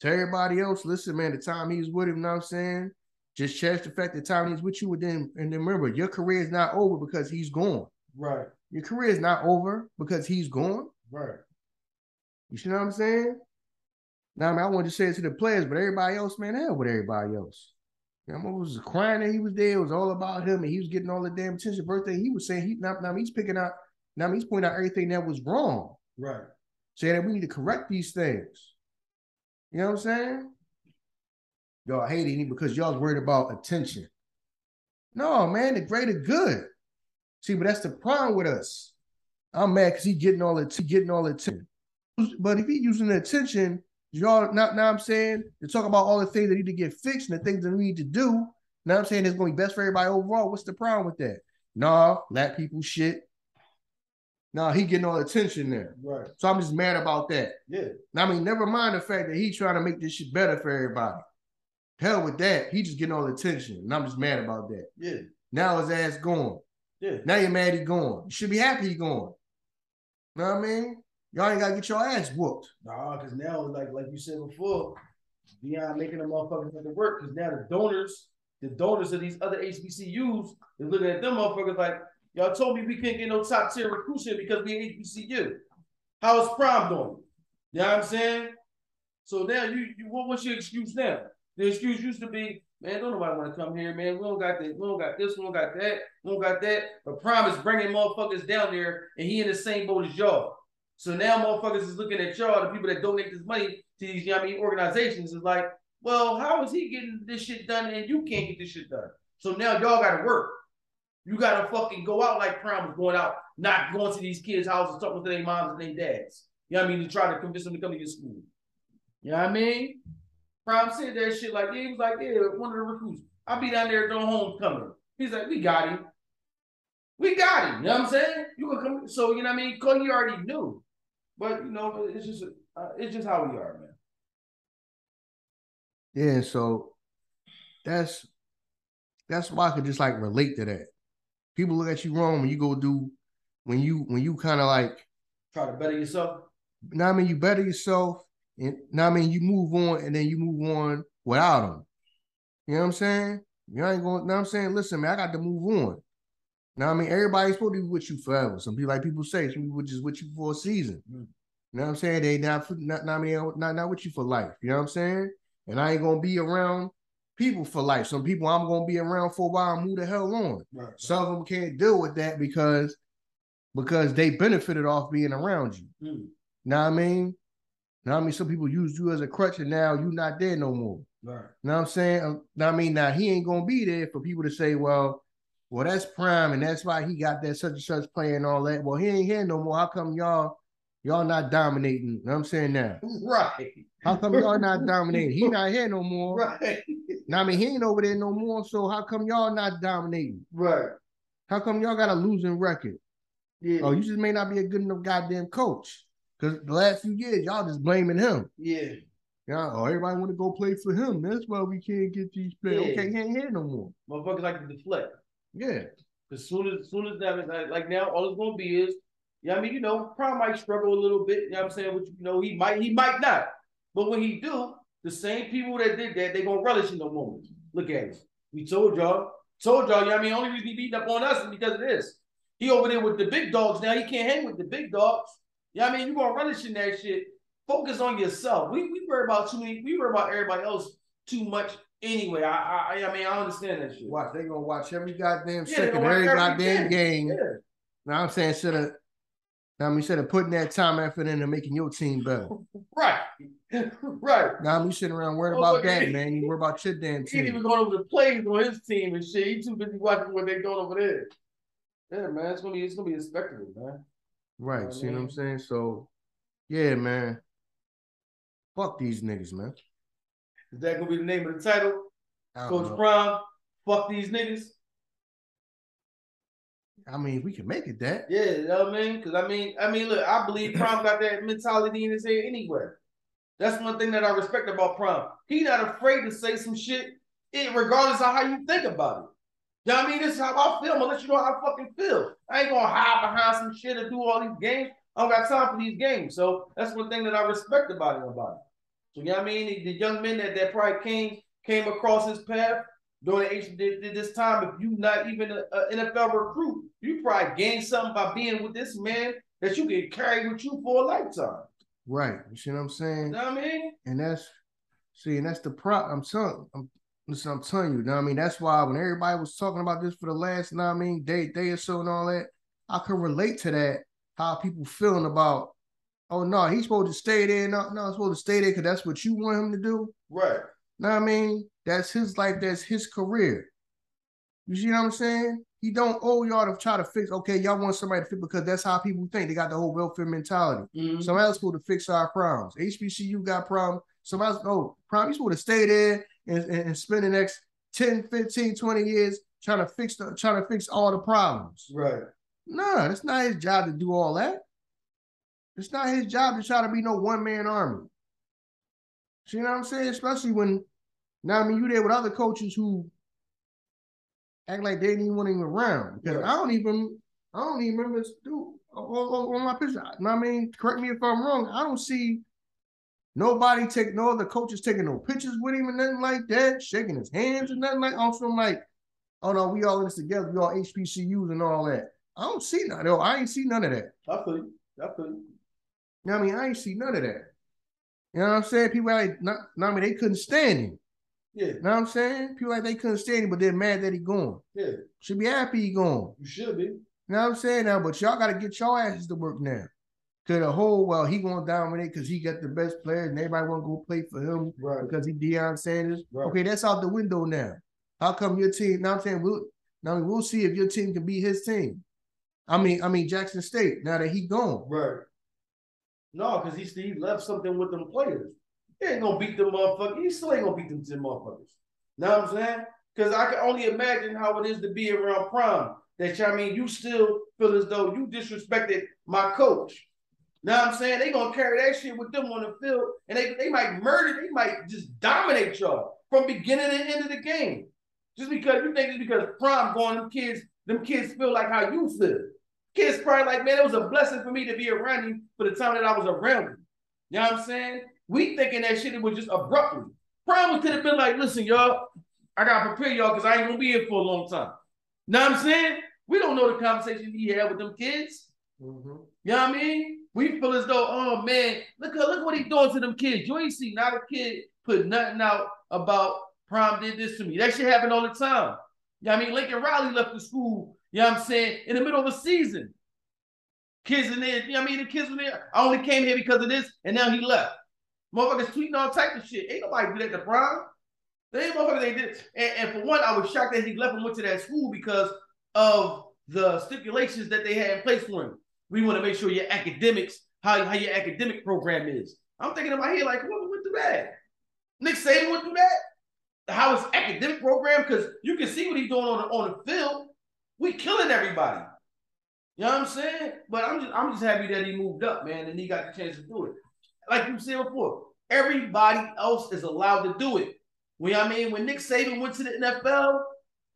to everybody else, listen, man, the time he's with him, you know what I'm saying? Just cherish the fact that time he's with you, and then and then remember, your career is not over because he's gone. Right. Your career is not over because he's gone. Right. You see what I'm saying? Now, I mean, I wanted to say it to the players, but everybody else, man, hell with everybody else. You know, I was crying that he was there. It was all about him, and he was getting all the damn attention. Birthday, he was saying he now, now he's picking out. Now he's pointing out everything that was wrong, Right. saying that we need to correct these things. You know what I'm saying? Y'all hating him because y'all's worried about attention. No, man, the greater good. See, but that's the problem with us. I'm mad because he getting all the he getting all attention. But if he using the attention, y'all not now I'm saying to talk about all the things that need to get fixed and the things that we need to do. Now I'm saying it's going to be best for everybody overall. What's the problem with that? Nah, black people shit. Nah, he getting all the attention there. Right. So I'm just mad about that. Yeah. Now, I mean, never mind the fact that he trying to make this shit better for everybody. Hell with that. He just getting all the attention. And I'm just mad about that. Yeah. Now his ass gone. Yeah. Now you're mad he gone. You should be happy he gone. You know what I mean? Y'all ain't gotta get your ass whooped. Nah, because now, like like you said before, beyond making the motherfuckers have to work, because now the donors, the donors of these other HBCUs, they're looking at them motherfuckers like, y'all told me we can't get no top tier recruits here because we HBCU. How's Prime doing? You know what I'm saying? So now you, you what, what's your excuse now? The excuse used to be, man, don't nobody want to come here, man. We don't got this, we don't got this, we don't got that, we don't got that. But Prime is bringing motherfuckers down there, and he in the same boat as y'all. So now motherfuckers is looking at y'all, the people that donate this money to these, you know I mean, organizations is like, well, how is he getting this shit done and you can't get this shit done? So now y'all gotta work. You gotta fucking go out like Prime was going out, not going to these kids' houses, talking to their moms and their dads. You know what I mean? To try to convince them to come to your school. You know what I mean? Prime said that shit like, yeah, he was like, yeah, one of the recruits. I'll be down there doing homecoming. He's like, we got him. We got him. You know what I'm saying? You can come. So you know what I mean? Cause he already knew. But you know, it's just uh, it's just how we are, man. Yeah, so that's that's why I could just like relate to that. People look at you wrong when you go do when you when you kind of like Try to better yourself. now I mean you better yourself and now I mean you move on and then you move on without them. You know what I'm saying? You ain't going now I'm saying, listen, man, I got to move on. Now I mean everybody's supposed to be with you forever. Some people like people say, some people just with you for a season. Mm. You know what I'm saying? They not not, not I mean not, not with you for life. You know what I'm saying? And I ain't gonna be around people for life. Some people I'm gonna be around for a while and move the hell on. Right. Some of them can't deal with that because because they benefited off being around you. Mm. Know what I mean? Know what I mean? Some people use you as a crutch and now you not there no more. Right. Know what I'm saying? Know what I mean? Now he ain't gonna be there for people to say, well, well, that's prime, and that's why he got that such and such play and all that. Well, he ain't here no more. How come y'all y'all not dominating? You Know what I'm saying now. Right. How come y'all not (laughs) dominating? He not here no more. Right. Now I mean he ain't over there no more. So how come y'all not dominating? Right. How come y'all got a losing record? Yeah. Oh, you just may not be a good enough goddamn coach. Because the last few years, y'all just blaming him. Yeah. Yeah, oh, everybody want to go play for him. That's why we can't get these players. Yeah. Okay, he ain't here no more. Motherfuckers like to deflect. Yeah. As soon as, soon as that, like, like now, all it's gonna be is, yeah, I mean, you know, Prime might struggle a little bit. You know what I'm saying? Which, you know, he might, he might not. But when he do, the same people that did that, they gonna relish in the moment. Look at us. We told y'all, told y'all. You know what I mean, only reason he beating up on us is because of this. He over there with the big dogs now. He can't hang with the big dogs. Yeah, you know what I mean, you gonna relish in that shit. Focus on yourself. We we worry about too many. We worry about everybody else too much anyway. I I I mean I understand that shit. Watch they gonna watch every goddamn yeah, second, every goddamn game. Yeah. Now I'm saying instead of now I mean instead of putting that time effort into making your team better. (laughs) right. (laughs) right. Now I'm sitting around worried oh, about that, man. You worry about your damn team. He ain't even going over the plays on his team and shit. He too busy watching what they going over there. Yeah, man. It's gonna be it's gonna be a spectacle, man. Right. You know See what I'm saying? So yeah, man. Fuck these niggas, man. Is that gonna be the name of the title? Coach Prime, fuck these niggas. I mean, we can make it that. Yeah, you know what I mean? Because I mean, I mean, look, I believe Prime got that mentality in his head anyway. That's one thing that I respect about Prime. He not afraid to say some shit, regardless of how you think about it. You know what I mean? This is how I feel. I'm gonna let you know how I fucking feel. I ain't gonna hide behind some shit and do all these games. I don't got time for these games. So that's one thing that I respect about him about it. So you know what I mean? The, the young men that, that probably came came across his path during the, this time, if you not even an NFL recruit, you probably gain something by being with this man that you can carry with you for a lifetime. Right. You see what I'm saying? You know what I mean? And that's see, and that's the pro I'm telling I'm listen, I'm telling you, you know what I mean? That's why when everybody was talking about this for the last, you know what I mean, day, day or so and all that, I could relate to that, how people feeling about, oh no, he's supposed to stay there. No, no, he's supposed to stay there because that's what you want him to do. Right. Know what I mean? That's his life, that's his career. You see what I'm saying? He don't owe y'all to try to fix. Okay, y'all want somebody to fix because that's how people think. They got the whole welfare mentality. Mm-hmm. Somebody else supposed to fix our problems. HBCU got problems. Somebody else, oh, problem. You supposed to stay there and, and, spend the next 10, 15, 20 years trying to fix the trying to fix all the problems. Right. No, it's not his job to do all that. It's not his job to try to be no one man army. See what I'm saying? Especially when now I mean you there with other coaches who act like they didn't even want him around. Because right. I don't even I don't even remember this dude on, on my picture. I mean, correct me if I'm wrong. I don't see nobody take no other coaches taking no pictures with him and nothing like that, shaking his hands and nothing like. Also, I'm like, oh no, we all in this together. We all HBCUs and all that. I don't see none. No, I ain't see none of that. I feel you. I feel you. You know I mean? I ain't see none of that. You know what I'm saying? People like, not, I mean, they couldn't stand him. Yeah. You know what I'm saying? People like they couldn't stand him, but they're mad that he gone. Yeah. Should be happy he gone. You should be. You know what I'm saying now? But y'all got to get y'all asses to work now. To the whole, well, he going to dominate because he got the best players and everybody want to go play for him right. because he Deion Sanders. Right. Okay, that's out the window now. How come your team? Now I'm saying we'll now we'll see if your team can be his team. I mean, I mean Jackson State. Now that he gone, right? No, because he he left something with them players. He ain't gonna beat them motherfuckers. He still ain't gonna beat them ten motherfuckers. Know what I'm saying? Because I can only imagine how it is to be around Prime. That I mean, you still feel as though you disrespected my coach. Know what I'm saying? They gonna carry that shit with them on the field, and they, they might murder, they might just dominate y'all from beginning to end of the game. Just because you think it's because Prime going, them kids, them kids feel like how you feel. Kids probably like, man, it was a blessing for me to be around you for the time that I was around you. You know what I'm saying? We thinking that shit it was just abruptly. Probably could have been like, listen, y'all, I gotta prepare y'all because I ain't gonna be here for a long time. Know what I'm saying? We don't know the conversation he had with them kids. Mm-hmm. You know what I mean? We feel as though, oh man, look look what he doing to them kids. You ain't see not a kid put nothing out about Prime did this to me. That shit happen all the time. You know what I mean? Lincoln Riley left the school you know what I'm saying? In the middle of a season. Kids in there, you know what I mean? The kids in there. I only came here because of this, and now he left. Motherfuckers tweeting all type of shit. Ain't nobody do that to Prime. They ain't motherfuckers they did. And, and, for one, I was shocked that he left and went to that school because of the stipulations that they had in place for him. We want to make sure your academics, how, how your academic program is. I'm thinking in my head, like, whoever went through that? Nick Saban went through that? How his academic program? Because you can see what he's doing on the, on the field. We killing everybody. You know what I'm saying? But I'm just I'm just happy that he moved up, man, and he got the chance to do it. Like you said before, everybody else is allowed to do it. When I mean, when Nick Saban went to the NFL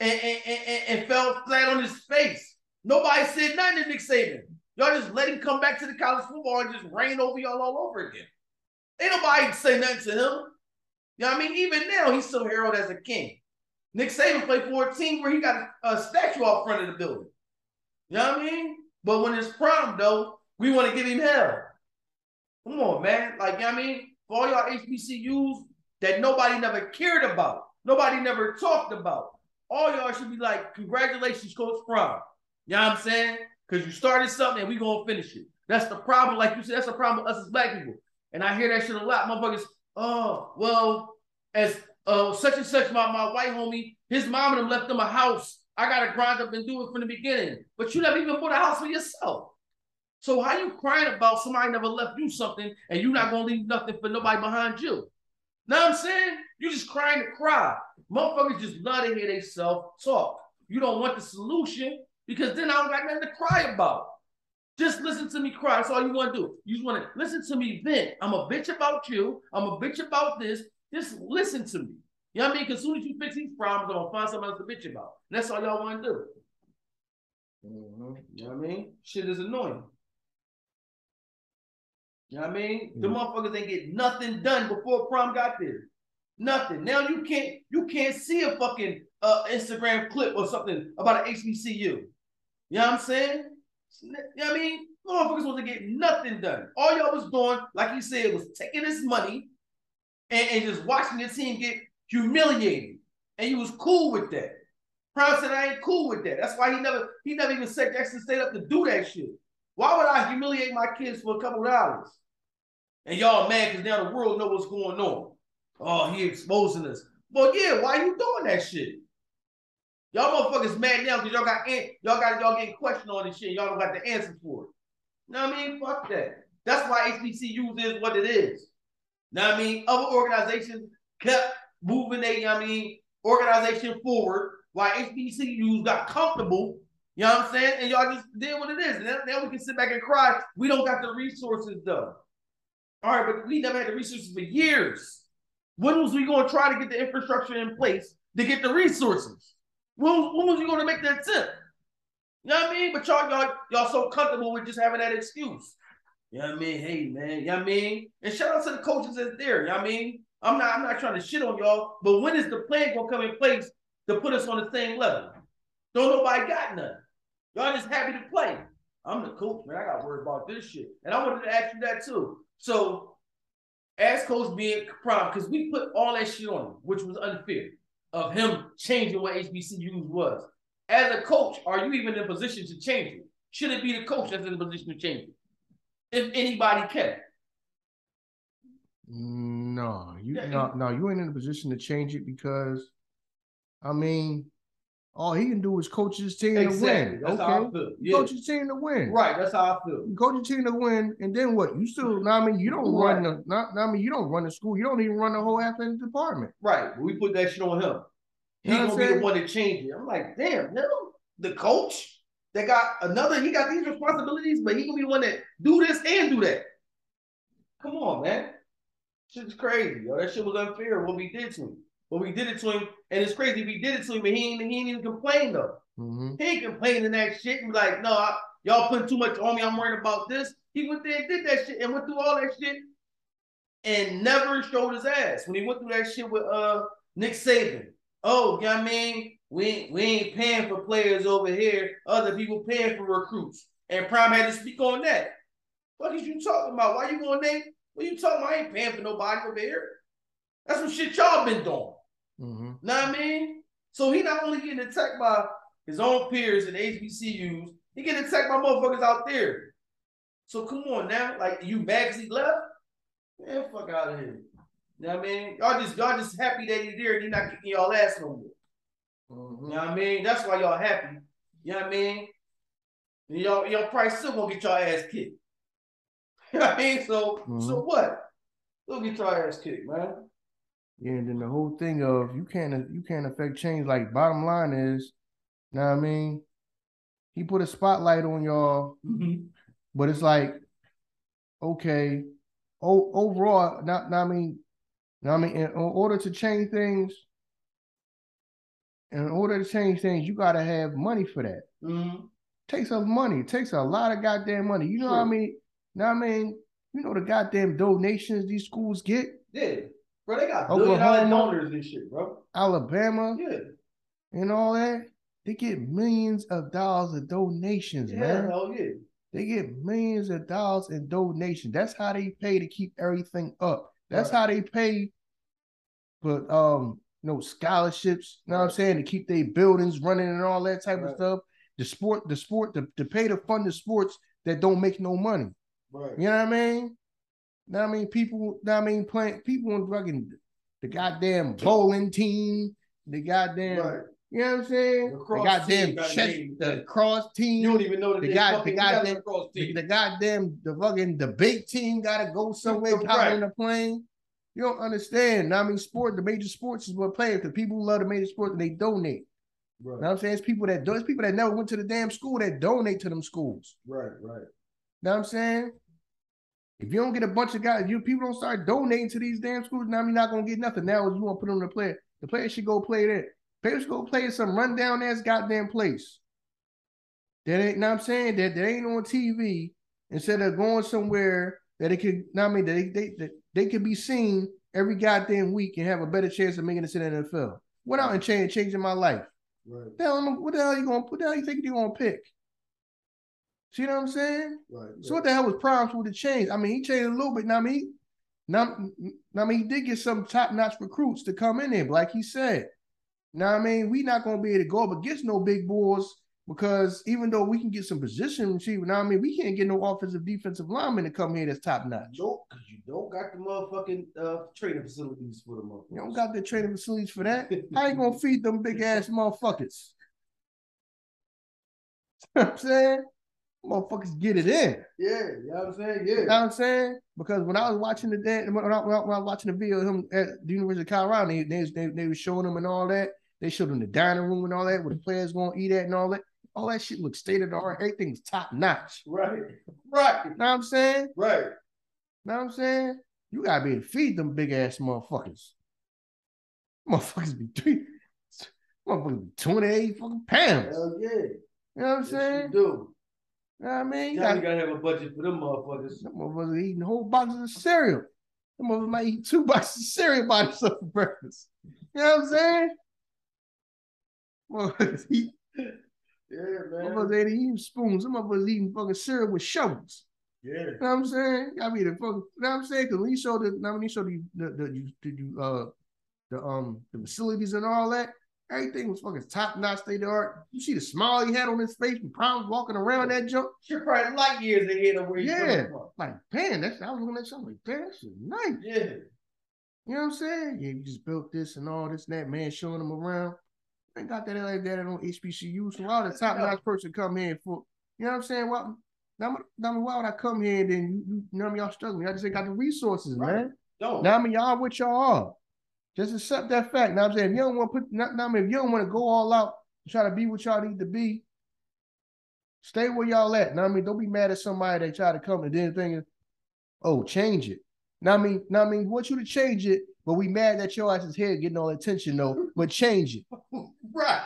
and, and, and, and fell flat on his face, nobody said nothing to Nick Saban. Y'all just let him come back to the college football and just reign over y'all all over again. Ain't nobody say nothing to him. You know what I mean? Even now, he's still heralded as a king. Nick Saban played for a team where he got a, statue out front of the building. You know what I mean? But when it's Prime, though, we want to give him hell. Come on, man. Like, you know I mean? For all y'all HBCUs that nobody never cared about, nobody never talked about, all y'all should be like, congratulations, Coach Prime. You know what I'm saying? Because you started something and we going to finish it. That's the problem. Like you said, that's the problem with us as black people. And I hear that shit a lot. Motherfuckers, oh, well, as uh, such and such, my, my white homie, his mom and him left him a house I gotta grind up and do it from the beginning. But you never even bought a house for yourself. So how you crying about somebody never left you something and you not gonna leave nothing for nobody behind you? Know what I'm saying? You just crying to cry. Motherfuckers just love to hear they self talk. You don't want the solution because then I don't got nothing to cry about. Just listen to me cry. That's all you want to do. You just want to listen to me vent. I'm a bitch about you. I'm a bitch about this. Just listen to me. You know what I mean? Because as soon as you fix these problems, I'm gonna find something else to bitch about. And that's all y'all want to do. Mm-hmm. You know what I mean? Shit is annoying. You know what I mean? The motherfuckers ain't get nothing done before Prime got there. Nothing. Now you can't you can't see a fucking uh, Instagram clip or something about an HBCU. You know what I'm saying? You know what I mean? Motherfuckers want to get nothing done. All y'all was doing, like you said, was taking this money and, and just watching the team get humiliated. And you was cool with that. Prime said, I ain't cool with that. That's why he never he never even set Jackson State up to do that shit. Why would I humiliate my kids for a couple dollars? And y'all mad because now the world know what's going on. Oh, he exposing us. Well, yeah, why you doing that shit? Y'all motherfuckers mad now because y'all got y'all got y'all getting questioned on this shit. Y'all don't got the answer for it. Know what I mean? Fuck that. That's why HBCUs is what it is. Know what I mean? Other organizations kept moving they, I mean, organization forward while HBCUs got comfortable. You know what I'm saying? And y'all just did what it is. And now, then we can sit back and cry. We don't got the resources though. All right, but we never had the resources for years. When was we going to try to get the infrastructure in place to get the resources? When, when was we going to make that attempt? You know what I mean? But y'all, y'all, y'all so comfortable with just having that excuse. You know what I mean? Hey, man, you know what I mean? And shout out to the coaches that's there. You know what I mean? I'm not I'm not trying to shit on y'all, but when is the plan gonna come in place to put us on the same level? Don't nobody got none. Y'all just happy to play. I'm the coach, man. I got worried about this shit. And I wanted to ask you that too. So as coach being prime, because we put all that shit on him, which was unfair of him changing what HBCUs was. As a coach, are you even in a position to change it? Should it be the coach that's in a position to change it? If anybody can. No, you yeah, no, no, you ain't in a position to change it because, I mean, all he can do is coach his team exactly. to win. That's okay, yeah. coach his team to win. Right, that's how I feel. You coach your team to win, and then what? You still, I mean, you don't right. run the, not, I mean, you don't run the school. You don't even run the whole athletic department. Right, we put that shit on him. He's gonna be the one to change it. I'm like, damn, no, the coach that got another, he got these responsibilities, but he gonna be the one that do this and do that. Come on, man. Shit's crazy, yo. That shit was unfair what we did to him. What we did it to him, and it's crazy we did it to him, and he ain't, he ain't even complain though. Mm-hmm. He ain't complaining that shit and be like, no, I, y'all putting too much on me. I'm worried about this. He went there and did that shit and went through all that shit and never showed his ass when he went through that shit with uh Nick Saban. Oh, you know I mean? We, we ain't paying for players over here. Other people paying for recruits. And Prime had to speak on that. What is you talking about? Why you gonna name what you talking about? I ain't paying for nobody over here. That's what shit y'all been doing. Mm-hmm. Know what I mean? So he not only getting attacked by his own peers and HBCUs, he getting attacked by motherfuckers out there. So come on now, like you mad he left? Man, fuck out of here. You know what I mean? Y'all just y'all just happy that he's there and he's not kicking y'all ass no more. Mm-hmm. You know what I mean? That's why y'all happy. You know what I mean? And y'all y'all probably still gonna get y'all ass kicked. You (laughs) know what I mean? So mm-hmm. so what? Look get your ass kicked, man. Yeah, and then the whole thing of you can't you can't affect change. Like bottom line is, you know what I mean? he put a spotlight on y'all, Mhm. but it's like, okay, o- overall, not, not I mean, I mean, in order to change things, in order to change things, you gotta have money for that. Mhm. takes up money. It takes a lot of goddamn money. You know what I mean? Know what I mean? You know the goddamn donations these schools get? Yeah. Bro, they got billion dollar donors and shit, bro. Alabama Yeah. and all that. They get millions of dollars of donations, Yeah, man. hell yeah. They get millions of dollars in donations. That's how they pay to keep everything up. That's Right. how they pay for um you know scholarships, you know what I'm saying, to keep their buildings running and all that type Right. of stuff. The sport, the sport, the, to pay to fund the sports that don't make no money. Right. You know what I mean? What I mean, people, what I mean, playing people in fucking the goddamn bowling team, the goddamn, Right. you know what I'm saying? The, Lacrosse goddamn chess, name, the cross team, You don't even know that The guy- the guy a that- lacrosse the, team. the goddamn the fucking debate team gotta go somewhere, Right. on the plane. You don't understand. What I mean, sport, the major sports is what play. The people who love the major sports and they donate. You know what I'm saying? It's people that do it's people that never went to the damn school that donate to them schools. Right. Right. know what I'm saying? If you don't get a bunch of guys, if you people don't start donating to these damn schools, now you're not gonna get nothing. Now you want to put them to play. The players should go play there. Players should go play in some rundown ass goddamn place. That ain't know what I'm saying that that ain't on TV instead of going somewhere that it could know I mean that they they that they could be seen every goddamn week and have a better chance of making it to the NFL. Went out and change changing my life. Right. The hell, what the hell you gonna what the hell you think you gonna pick? See what I'm saying? Right. So what the hell was Primes with the change? I mean, he changed a little bit. Now I mean, now, now I mean, he did get some top notch recruits to come in there, like he said. Now I mean, we not gonna be able to go up against no big boys because even though we can get some position receiver, now I mean, we can't get no offensive defensive lineman to come here that's top notch. Nope, because you don't got the motherfucking uh, training facilities for the motherfuckers. You don't got the training facilities for that. (laughs) How you gonna feed them big ass motherfuckers? (laughs) You know what I'm saying? Motherfuckers get it in. Yeah, you know what I'm saying? Yeah. You know what I'm saying? Because when I was watching the day, when I, when I was watching the video of him at the University of Colorado, they, they, they, they were showing him and all that. They showed him the dining room and all that, where the players gonna eat at and all that. All that shit looks state of the art. Everything's top notch. Right. Right. You know what I'm saying? Right. You know what I'm saying? You gotta be able to feed them big ass motherfuckers. Motherfuckers be three, motherfuckers be 28 fucking pounds. Hell yeah. You know what I'm Yes, saying? you do. You know what I mean? You gotta, gotta have a budget for them motherfuckers. Some motherfuckers eating whole boxes of cereal. Some motherfuckers might eat two (laughs) boxes of cereal by themselves for breakfast. You know what I'm saying? Motherfuckers eat, Yeah, man. motherfuckers ain't eating spoons. Some motherfuckers eating fucking cereal with shovels. Yeah. You know what I'm saying? I mean, the fucking, you know what I'm saying? Because when you show the, now when you show the, the, the, you, the, you, uh, the, um, the facilities and all that, everything was fucking top notch, state of art. You see the smile he had on his face when Prime walking around that junk. Shit probably light years ahead of where he's Yeah. Like, damn, that's, I was looking at something like, damn, that shit nice. Yeah. You know what I'm saying? Yeah, you just built this and all this and that, man, showing them around. Ain't got that like that on HBCU. So why would a top notch person come here for, you know what I'm saying? Well, now, now why would I come here and then you, you, you know what I mean? Y'all struggling. Y'all just ain't got the resources, Right. man. Don't. Now I mean, y'all what y'all are. Just accept that fact. Now I'm saying if you don't want to put, now I mean, if you don't want to go all out and try to be what y'all need to be, stay where y'all at. Now I mean, don't be mad at somebody that try to come and then thinking, oh, change it. Now I mean, now I mean, want you to change it, but we mad that your ass is here getting all attention though. But change it. (laughs) right.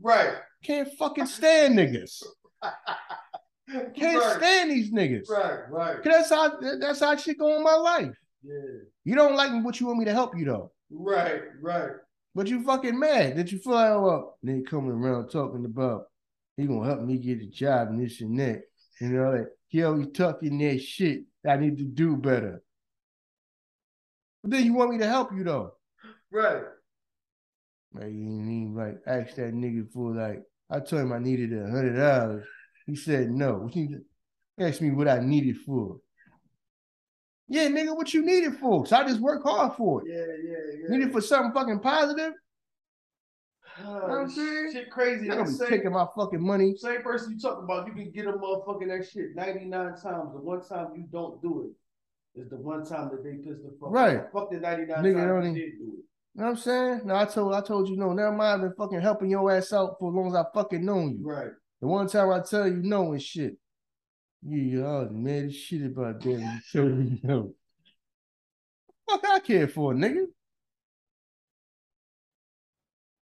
Right. Can't fucking stand niggas. (laughs) Can't right. stand these niggas. Right. Right. 'Cause That's how that's how shit go in my life. Yeah. You don't like me, but you want me to help you though. Right. Right. But you fucking mad that you feel up. well, they coming around talking about he gonna help me get a job and this and that. You know, like he always talking that shit. I need to do better. But then you want me to help you though. Right. Like you even like ask that nigga for like I told him I needed a hundred dollars. He said no. What you ask me what I needed for. Yeah, nigga, what you need it for? So I just work hard for it. Yeah. Yeah. Yeah. Need it for something fucking positive? Oh, what I'm saying? Shit crazy. You're That gonna be same, taking my fucking money. same person you talk about, you can get a motherfucking that shit 99 times. The one time you don't do it is the one time that they piss the fuck Right. off. Fuck the 99 Nigga times you did do it. You know what I'm saying? No, I told I told you no. Never mind. I've been fucking helping your ass out for as long as I fucking known you. Right. The one time I tell you no and shit. Yeah, I was mad as shit about that when you no. Fuck I care for, nigga.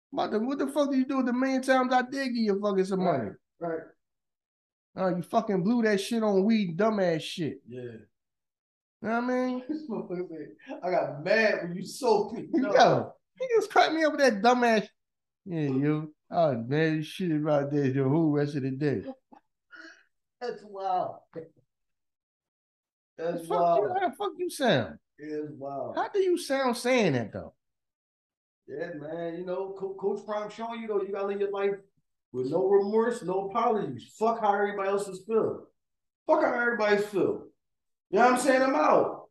What the, what the fuck did you do with the million times I did give you fucking some money? Right. Oh, you fucking blew that shit on weed, dumbass shit. Yeah. You know what I mean? (laughs) This motherfucker said, I got mad when you sold me. (laughs) No. Yo, he just cracked me up with that dumbass. Yeah, yo. I was mad as shit about that the whole rest of the day. That's wild. The That's fuck wild. you, how the fuck you sound? It's wild. How do you sound saying that though? Yeah, man. You know, Co- Coach Prime showing you though, you gotta live your life with no remorse, no apologies. Fuck how everybody else is feel. Fuck how everybody's feel. You know what I'm saying? I'm out.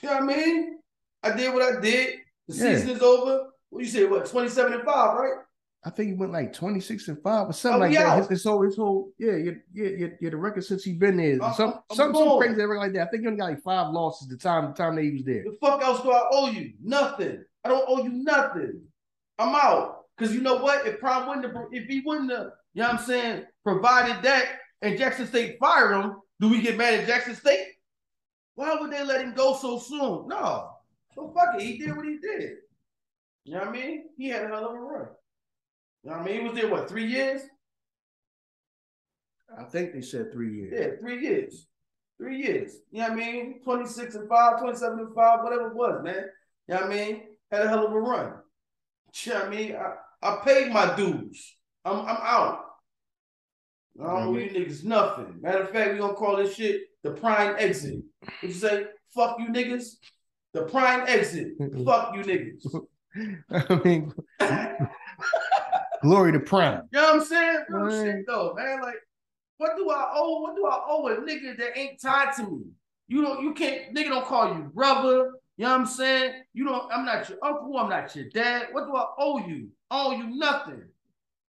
You know what I mean? I did what I did. The Yeah. season is over. What you say? What 27 and 5, right? I think he went like 26 and 5 or something Oh, like we that. His, whole, his whole, yeah, yeah, yeah, yeah, yeah, the record since he's been there. I'm- some I'm some, some crazy record like that. I think he only got like five losses the time the time that he was there. The fuck else do I owe you? Nothing. I don't owe you nothing. I'm out. Cause you know what? If Prime wouldn't have, if he wouldn't have, you know what I'm saying, provided that and Jackson State fired him, do we get mad at Jackson State? Why would they let him go so soon? No. So fuck it. He did what he did. You know what I mean? He had a hell of a run. You know what I mean? He was there, what, three years? I think they said three years. Yeah, three years. Three years. You know what I mean? 26 and 5, 27 and 5, whatever it was, man. You know what I mean? Had a hell of a run. You know what I mean? I, I paid my dues. I'm I'm out. I don't owe you niggas nothing. Matter of fact, we gonna call this shit the prime exit. What you say? Fuck you niggas. The prime exit. (laughs) Fuck you niggas. (laughs) I mean, (laughs) glory to Prime. You know what I'm saying? Real Right. shit though, man. Like, what do I owe? What do I owe a nigga that ain't tied to me? You don't, you can't, nigga don't call you brother. You know what I'm saying? You don't, I'm not your uncle, I'm not your dad. What do I owe you? I owe you nothing.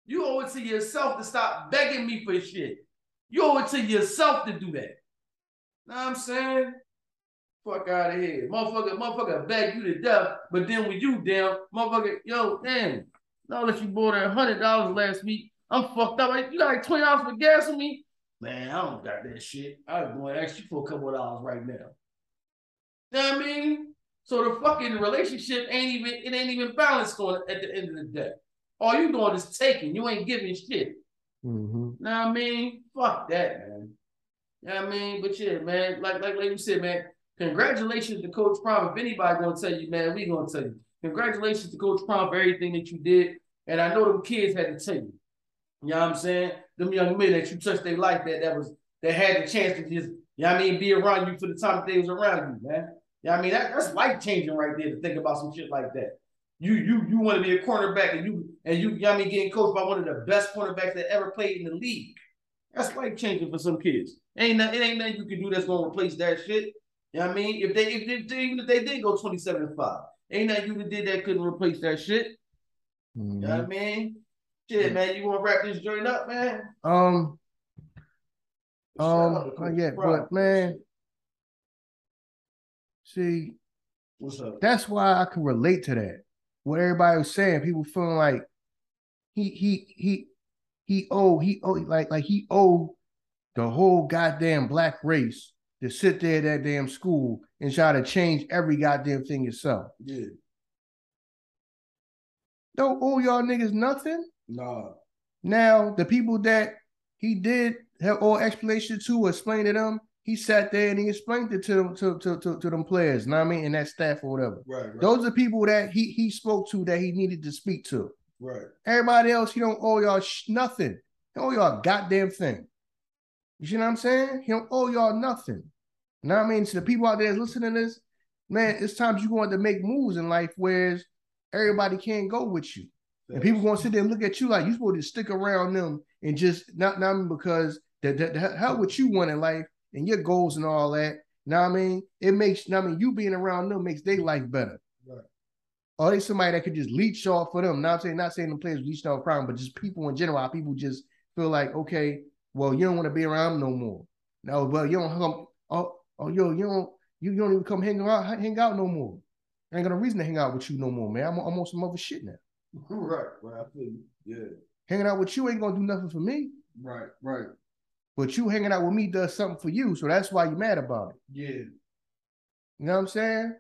You owe it to yourself to stop begging me for shit. You owe it to yourself to do that. Know what I'm saying? Fuck out of here. Motherfucker, motherfucker beg you to death, but then when you down, motherfucker, yo, damn, now let you borrow that hundred dollars last week, I'm fucked up. Like, you got like twenty dollars for gas on me? Man, I don't got that shit. I'm going to ask you for a couple of dollars right now. You know what I mean? So the fucking relationship ain't even it ain't even balanced on at the end of the day. All you doing is taking. You ain't giving shit. Mhm. Know what I mean? Fuck that, man. You know what I mean? But yeah, man, like like like you said, man, congratulations to Coach Prime. If anybody gonna tell you, man, we gonna tell you. Congratulations to Coach Prime for everything that you did. And I know them kids had to tell you. You know what I'm saying? Them young men that you touched their life that that was that had the chance to just, you know what I mean, be around you for the time they was around you, man. You know what I mean? That, that's life changing right there to think about some shit like that. You you you want to be a cornerback and you and you, you know what I mean, getting coached by one of the best cornerbacks that ever played in the league. That's life changing for some kids. Ain't no, it ain't nothing you can do that's gonna replace that shit. You know what I mean? If they if they, they even if they did go 27 and 5, ain't nothing you that did that couldn't replace that shit. You know what I Mhm. mean? Shit, man, you wanna wrap this joint up, man? Um, um, yeah, but man, see, What's up? that's why I can relate to that. What everybody was saying, people feeling like he he he he owe he owe like like he owe the whole goddamn black race to sit there at that damn school and try to change every goddamn thing yourself. Yeah. Don't owe y'all niggas nothing. Nah. Now the people that he did have all explanation to explain to them, he sat there and he explained it to them to, to, to, to them players, you know what I mean, and that staff or whatever. Right, right. Those are people that he he spoke to that he needed to speak to. right. Everybody else, he don't owe y'all sh- nothing. He owe y'all a goddamn thing. You see what I'm saying? He don't owe y'all nothing. You know what I mean? So the people out there listening to this, man, it's times you going to make moves in life whereas everybody can't go with you. And people gonna sit there and look at you like you supposed to stick around them and just not not because the, the, the hell what you want in life and your goals and all that. You know what I mean? It makes I mean you being around them makes their life better. Right. Or they somebody that could just leech off for them. Not saying not saying the players leech off Prime, but just people in general. People just feel like, okay, well, you don't want to be around no more. No, well, you don't come. Oh, oh, yo, you don't you, you don't even come hang out hang out no more. I ain't got no reason to hang out with you no more, man. I'm, I'm on some other shit now. (laughs) Right, right. I feel you. Yeah. Hanging out with you ain't gonna do nothing for me. Right, right. But you hanging out with me does something for you, so that's why you mad about it. Yeah. You know what I'm saying?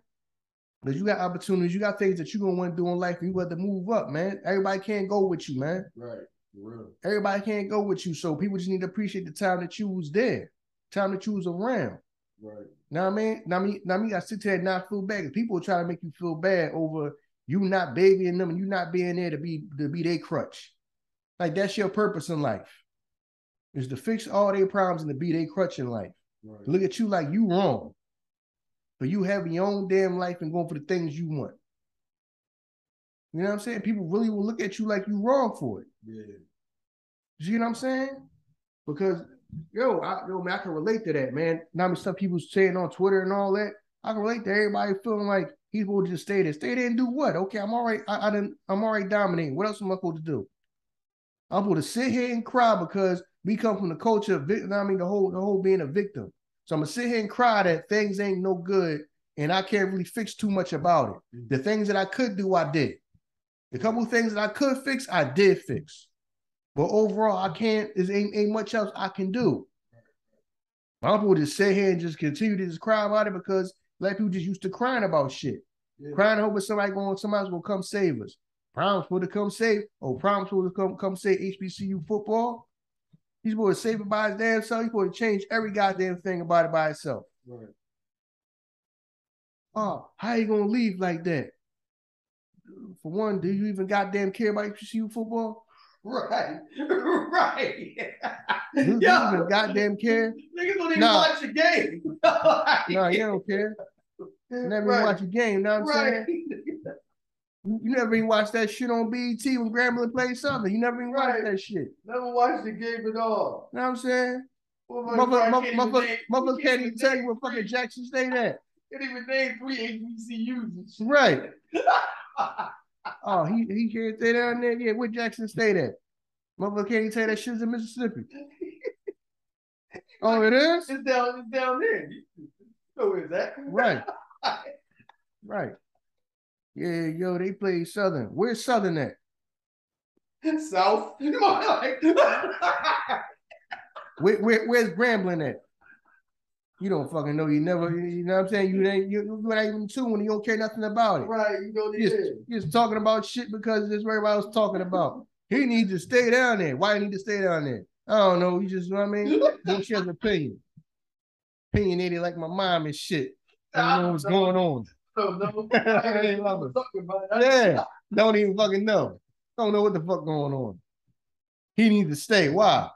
But you got opportunities, you got things that you're gonna want to do in life, and you got to move up, man. Everybody can't go with you, man. Right. Everybody can't go with you. So people just need to appreciate the time that you was there, time that you was around. Right. What I mean? Now I mean, now I mean, I sit there and not feel bad. People try to make you feel bad over you not babying them and you not being there to be to be their crutch. Like that's your purpose in life. Is to fix all their problems and to be their crutch in life. Right. Look at you like you wrong. But you having your own damn life and going for the things you want. You know what I'm saying? People really will look at you like you wrong for it. Yeah. You know what I'm saying? Because yo, I, yo, man, I can relate to that, man. Not Now, stuff people saying on Twitter and all that, I can relate to everybody feeling like he's supposed to just stay there. Stay there and do what? Okay, I'm all right. I, I didn't. I'm right dominating. What else am I supposed to do? I'm supposed to sit here and cry because we come from the culture of victim. I mean, the whole the whole being a victim. So I'm gonna sit here and cry that things ain't no good, and I can't really fix too much about it. The things that I could do, I did. The couple of things that I could fix, I did fix. But overall, I can't. There's ain't, ain't much else I can do. My uncle would just sit here and just continue to just cry about it because black people just used to crying about shit, Yeah. crying hoping somebody going, somebody's gonna come save us. Promise supposed to come save. Oh, Promise supposed to come come save HBCU football. He's supposed to save it by his damn self. He's supposed to change every goddamn thing about it by himself. Right. Oh, how you gonna leave like that? For one, do you even goddamn care about HBCU football? Right. (laughs) right. Do you Yo. even goddamn care? Niggas don't even Nah. watch the game. (laughs) No, you don't care. You never even watch a game, know what I'm Right. saying? You never even watched that shit on BET when Grambling played Southern. You never even watched Right. that shit. Never watched the game at all. You Know what I'm saying? Motherfucker Motherfucker can't even motherfucker- name- motherfucker he can't even tell you where fucking Jackson State at. (laughs) Can't even name three HBCUs. Right. Oh, he he can't stay down there. Yeah, where Jackson State at? Motherfucker can't tell that shit's in Mississippi. Oh, it is? It's down, it's down there. You know where it's. Right. Right. Yeah, yo, they play Southern. Where's Southern at? South. You know, like, Where, where, where's Grambling at? You don't fucking know. You never, you know what I'm saying? You ain't, you, you not even two when you don't care nothing about it. right, you know You're just, you're just talking about shit because that's what everybody was talking about. He needs to stay down there. Why he need to stay down there? I don't know. You just, you know what I mean? Don't share opinion. Opinionated like my mom and shit. I don't know what's going on. No, no. (laughs) I ain't love it. Talking about it. Yeah. Don't even fucking know. Don't know what the fuck going on. He needs to stay. Why?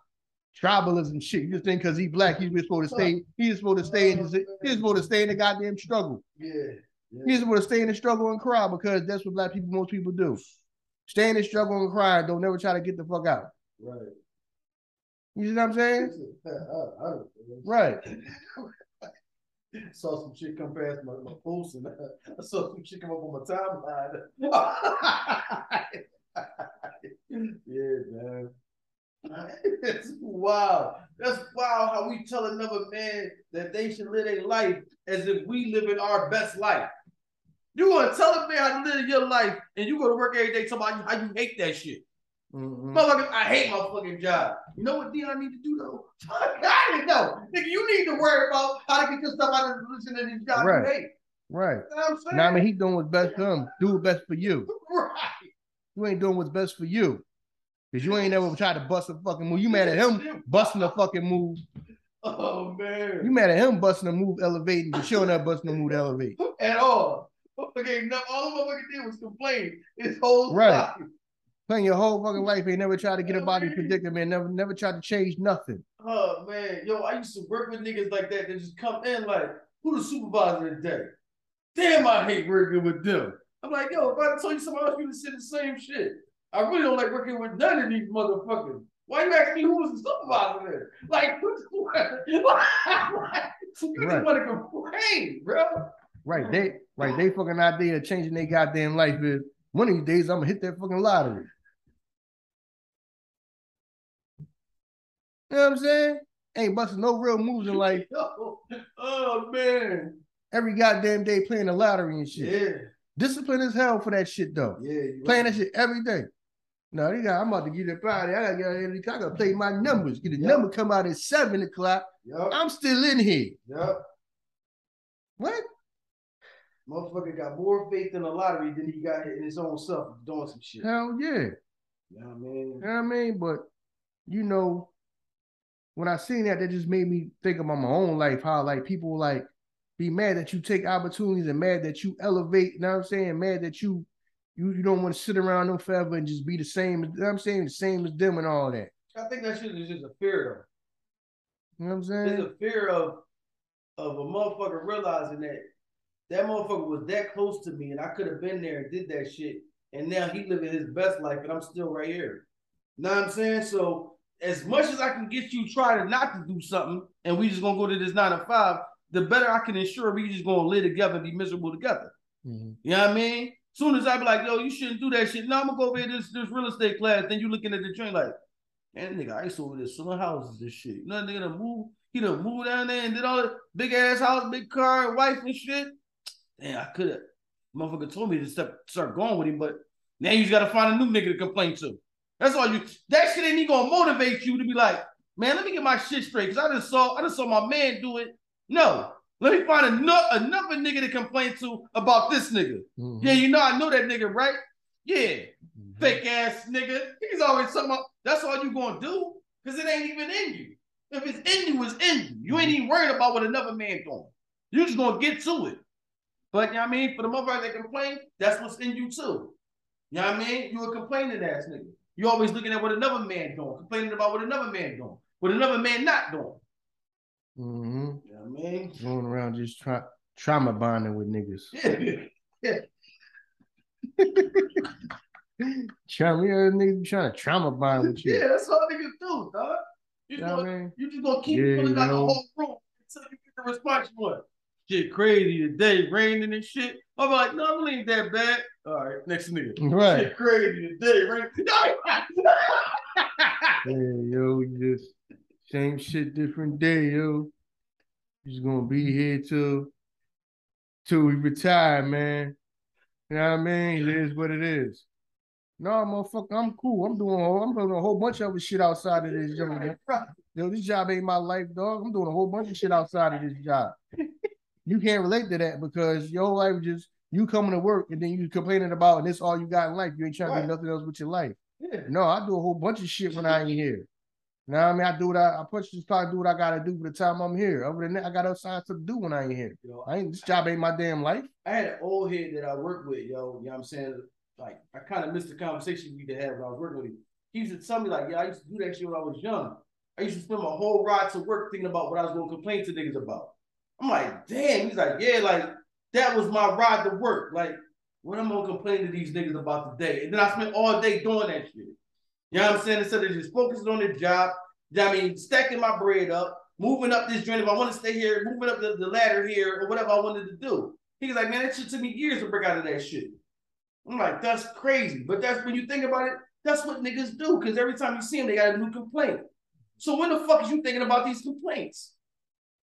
Tribalism shit. You just think because he black, he's supposed to stay. He's supposed to stay in his, he's supposed to stay in the goddamn struggle. Yeah. yeah. He's supposed to stay in the struggle and cry because that's what black people, most people do. Stay in the struggle and cry. Don't never try to get the fuck out. Right. You see what I'm saying? I, I. Right. (laughs) saw some shit come past my, my post and I, (laughs) I saw some shit come up on my timeline. (laughs) yeah, man. It's wow. That's wow how we tell another man that they should live their life as if we live in our best life. You gonna tell a man how to live your life and you go to work every day talking about how you hate that shit. Mhm. Motherfucker, I hate my fucking job. You know what Deion need to do though? (laughs) I didn't know. Nigga, you need to worry about how to get your stuff out of listen to these jobs Right. you hate. Right. You know I'm saying? Now I mean, he doing what's best for him. Do what's best for you. (laughs) right. You ain't doing what's best for you. Cause you ain't never tried to bust a fucking move. You mad at him (laughs) busting a fucking move. Oh man. You mad at him busting a move elevating, but not busting a move to elevate. (laughs) At all. Okay, no, all the motherfucker did was complain his whole Right. life. Playing your whole fucking life, ain't never tried to get a body predicament, never never tried to change nothing. Oh man, yo, I used to work with niggas like that that just come in like, who the supervisor today? Damn, I hate working with them. I'm like, yo, if I told you somebody else, you would say the same shit. I really don't like working with none of these motherfuckers. Why you asking me who was the supervisor there? Like, what? (laughs) you Right. want to complain, bro. Right. They right, they fucking idea of changing their goddamn life is one of these days I'm gonna hit that fucking lottery. You know what I'm saying? Ain't busting no real moves in life. (laughs) Yo, oh man. Every goddamn day playing the lottery and shit. Yeah, Discipline is hell for that shit though. yeah. Playing right. that shit every day. No, they got, I'm about to get up Friday. I gotta, I gotta play my numbers. Get the yep. number come out at seven o'clock. Yep. I'm still in here. Yep. What? Motherfucker got more faith in the lottery than he got in his own self doing some shit. Hell yeah. You know what I mean? You know what I mean? But you know, when I seen that, that just made me think about my own life, how like people like be mad that you take opportunities and mad that you elevate, you know what I'm saying? Mad that you you, you don't want to sit around them forever and just be the same, you know what I'm saying? The same as them and all that. I think that shit is just a fear. You know what I'm saying? It's a fear of of a motherfucker realizing that that motherfucker was that close to me and I could have been there and did that shit. And now he living his best life and I'm still right here. You know what I'm saying? So as much as I can get you trying not to do something and we just gonna go to this nine to five, the better I can ensure we just gonna live together and be miserable together. Mm-hmm. You know what I mean? Soon as I be like, yo, you shouldn't do that shit. No, I'm gonna go over here this this real estate class. Then you looking at the train like, man, nigga, I used to over there selling houses this shit. You know, nigga done move, he done moved down there and did all the big ass house, big car, wife and shit. Damn, I could have. Motherfucker told me to step, start going with him, but now you just gotta find a new nigga to complain to. That's all you. That shit ain't even gonna motivate you to be like, man, let me get my shit straight. Cause I just saw, I just saw my man do it. No, let me find another another nigga to complain to about this nigga. Mm-hmm. Yeah, you know I know that nigga, right? Yeah, mm-hmm. fake ass nigga. He's always talking about. That's all you gonna do, cause it ain't even in you. If it's in you, it's in you. You ain't even worried about what another man doing. You just gonna get to it. But you know what I mean? For the motherfucker that complain, that's what's in you too. You know what I mean? You a complaining ass nigga. You always looking at what another man doing, complaining about what another man doing, what another man not doing. Mm-hmm. You know what I mean? Going around just try, trauma bonding with niggas. Yeah. (laughs) trauma, yeah, niggas trying to trauma bond with you. Yeah, that's all niggas do, dog. You, you, know gonna, I mean? you just gonna keep yeah, pulling out the whole room until you get the response you want shit crazy today, raining and shit. I'm like, no, it ain't that bad. All right, next nigga. Right. Shit crazy today, raining. (laughs) hey, yo, you just same shit, different day, yo. Just gonna be here till till we retire, man. You know what I mean? It is what it is. No, motherfucker, I'm cool. I'm doing I'm doing a whole bunch of other shit outside of this job. Yo, this job ain't my life, dog. I'm doing a whole bunch of shit outside of this job you can't relate to that because your life just you coming to work and then you complaining about and this all you got in life. You ain't trying right. to do nothing else with your life. Yeah. No, I do a whole bunch of shit when I ain't here. You know what I mean? I do what I, I push try to do what I gotta do for the time I'm here. Over than that, I got other sides to do when I ain't here. Yo, I ain't this job ain't my damn life. I had an old head that I worked with, yo. You know what I'm saying? Like I kind of missed the conversation we could have when I was working with him. He used to tell me, like, yeah, I used to do that shit when I was young. I used to spend my whole ride to work thinking about what I was gonna complain to niggas about. I'm like, damn. He's like, yeah, like that was my ride to work. Like, when I'm gonna complain to these niggas about the day? And then I spent all day doing that shit. You know what I'm saying? Instead of just focusing on the job, I mean, stacking my bread up, moving up this journey. If I want to stay here, moving up the, the ladder here, or whatever I wanted to do. He's like, man, that shit took me years to break out of that shit. I'm like, that's crazy. But that's when you think about it, that's what niggas do. Because every time you see them, they got a new complaint. So when the fuck is you thinking about these complaints?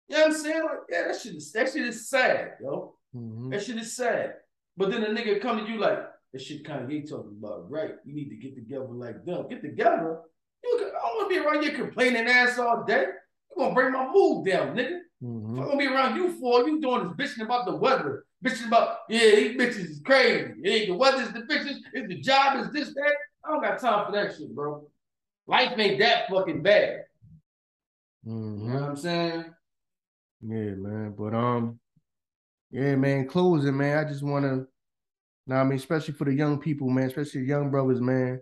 You know what I'm saying? Like, yeah, that shit is that shit is sad, yo. Mm-hmm. That shit is sad. But then a nigga come to you like, that shit Kanye talking about, right? You need to get together like them. Get together. You, I don't want to be around you complaining ass all day. You gonna bring my mood down, nigga. Mm-hmm. I'm gonna be around you for you doing this bitching about the weather, bitching about yeah, these bitches is crazy. Hey, the weather's the bitches, if the job is this that. I don't got time for that shit, bro. Life ain't that fucking bad. Mm-hmm. You know what I'm saying? Yeah, man. But um, yeah, man. Closing, man. I just want to, now I mean, especially for the young people, man, especially the young brothers, man,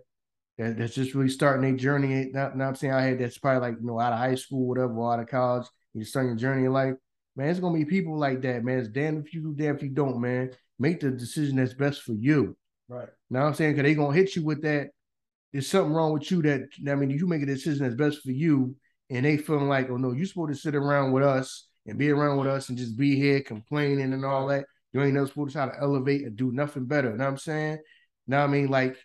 that, that's just really starting their journey. Not, not I'm saying I had that's probably like you know out of high school, whatever, or out of college, you're starting your journey in life. Man, it's gonna be people like that, man. It's damn if you do, damn if you don't, man. Make the decision that's best for you. Right. Now I'm saying, cause they gonna hit you with that. There's something wrong with you that I mean, you make a decision that's best for you, and they feeling like, oh no, you're supposed to sit around with us and be around with us and just be here complaining and all that. You ain't never supposed to try to elevate and do nothing better. You know what I'm saying? Now I mean, like,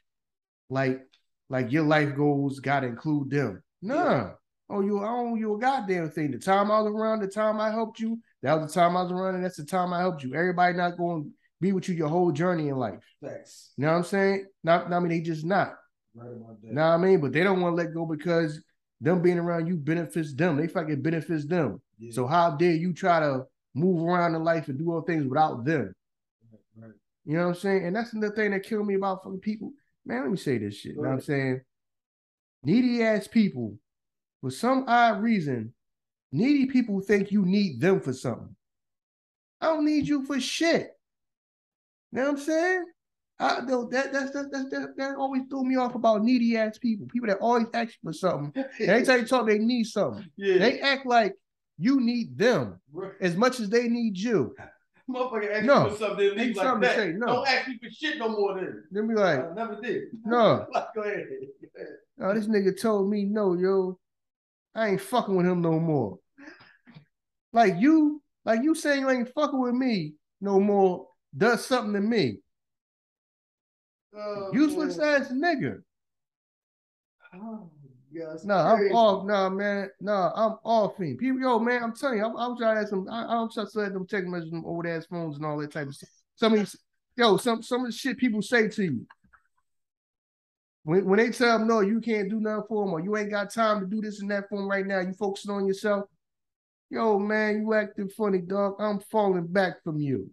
like, like your life goals gotta include them. Nah. Oh, you I own you a goddamn thing. The time I was around, the time I helped you, that was the time I was around, and that's the time I helped you. Everybody not going to be with you your whole journey in life. Thanks. You know what I'm saying? Not, I mean, they just not. Right about that. Know what I mean? But they don't want to let go because them being around you benefits them. They fucking benefits them. Yeah. So how dare you try to move around in life and do all things without them? Right, right. You know what I'm saying? And that's the thing that killed me about fucking people. Man, let me say this shit. You know what I'm saying? Needy ass people, for some odd reason, needy people think you need them for something. I don't need you for shit. You know what I'm saying? I, though, that, that, that, that, that always threw me off about needy ass people. People that always ask for something. And every time you talk, they need something. (laughs) yeah. They act like you need them Right. as much as they need you. Motherfucker ask No. for something, leave like that. say, no. Don't ask me for shit no more then. Then be like, I never did. no. (laughs) Go ahead. Oh, this nigga told me no, yo. I ain't fucking with him no more. Like you, like you saying you ain't fucking with me no more does something to me. Oh, Useless man. ass nigga. Oh, No, I'm off. No, man. No, I'm off him. People, yo, man, I'm telling you, I, I was trying to ask them. I, I was to letting them text messages, them old ass phones and all that type of stuff. Some of these, yo, some some of the shit people say to you. When, when they tell them, no, you can't do nothing for them, or you ain't got time to do this and that for them right now, you focusing on yourself. Yo, man, you acting funny, dog. I'm falling back from you.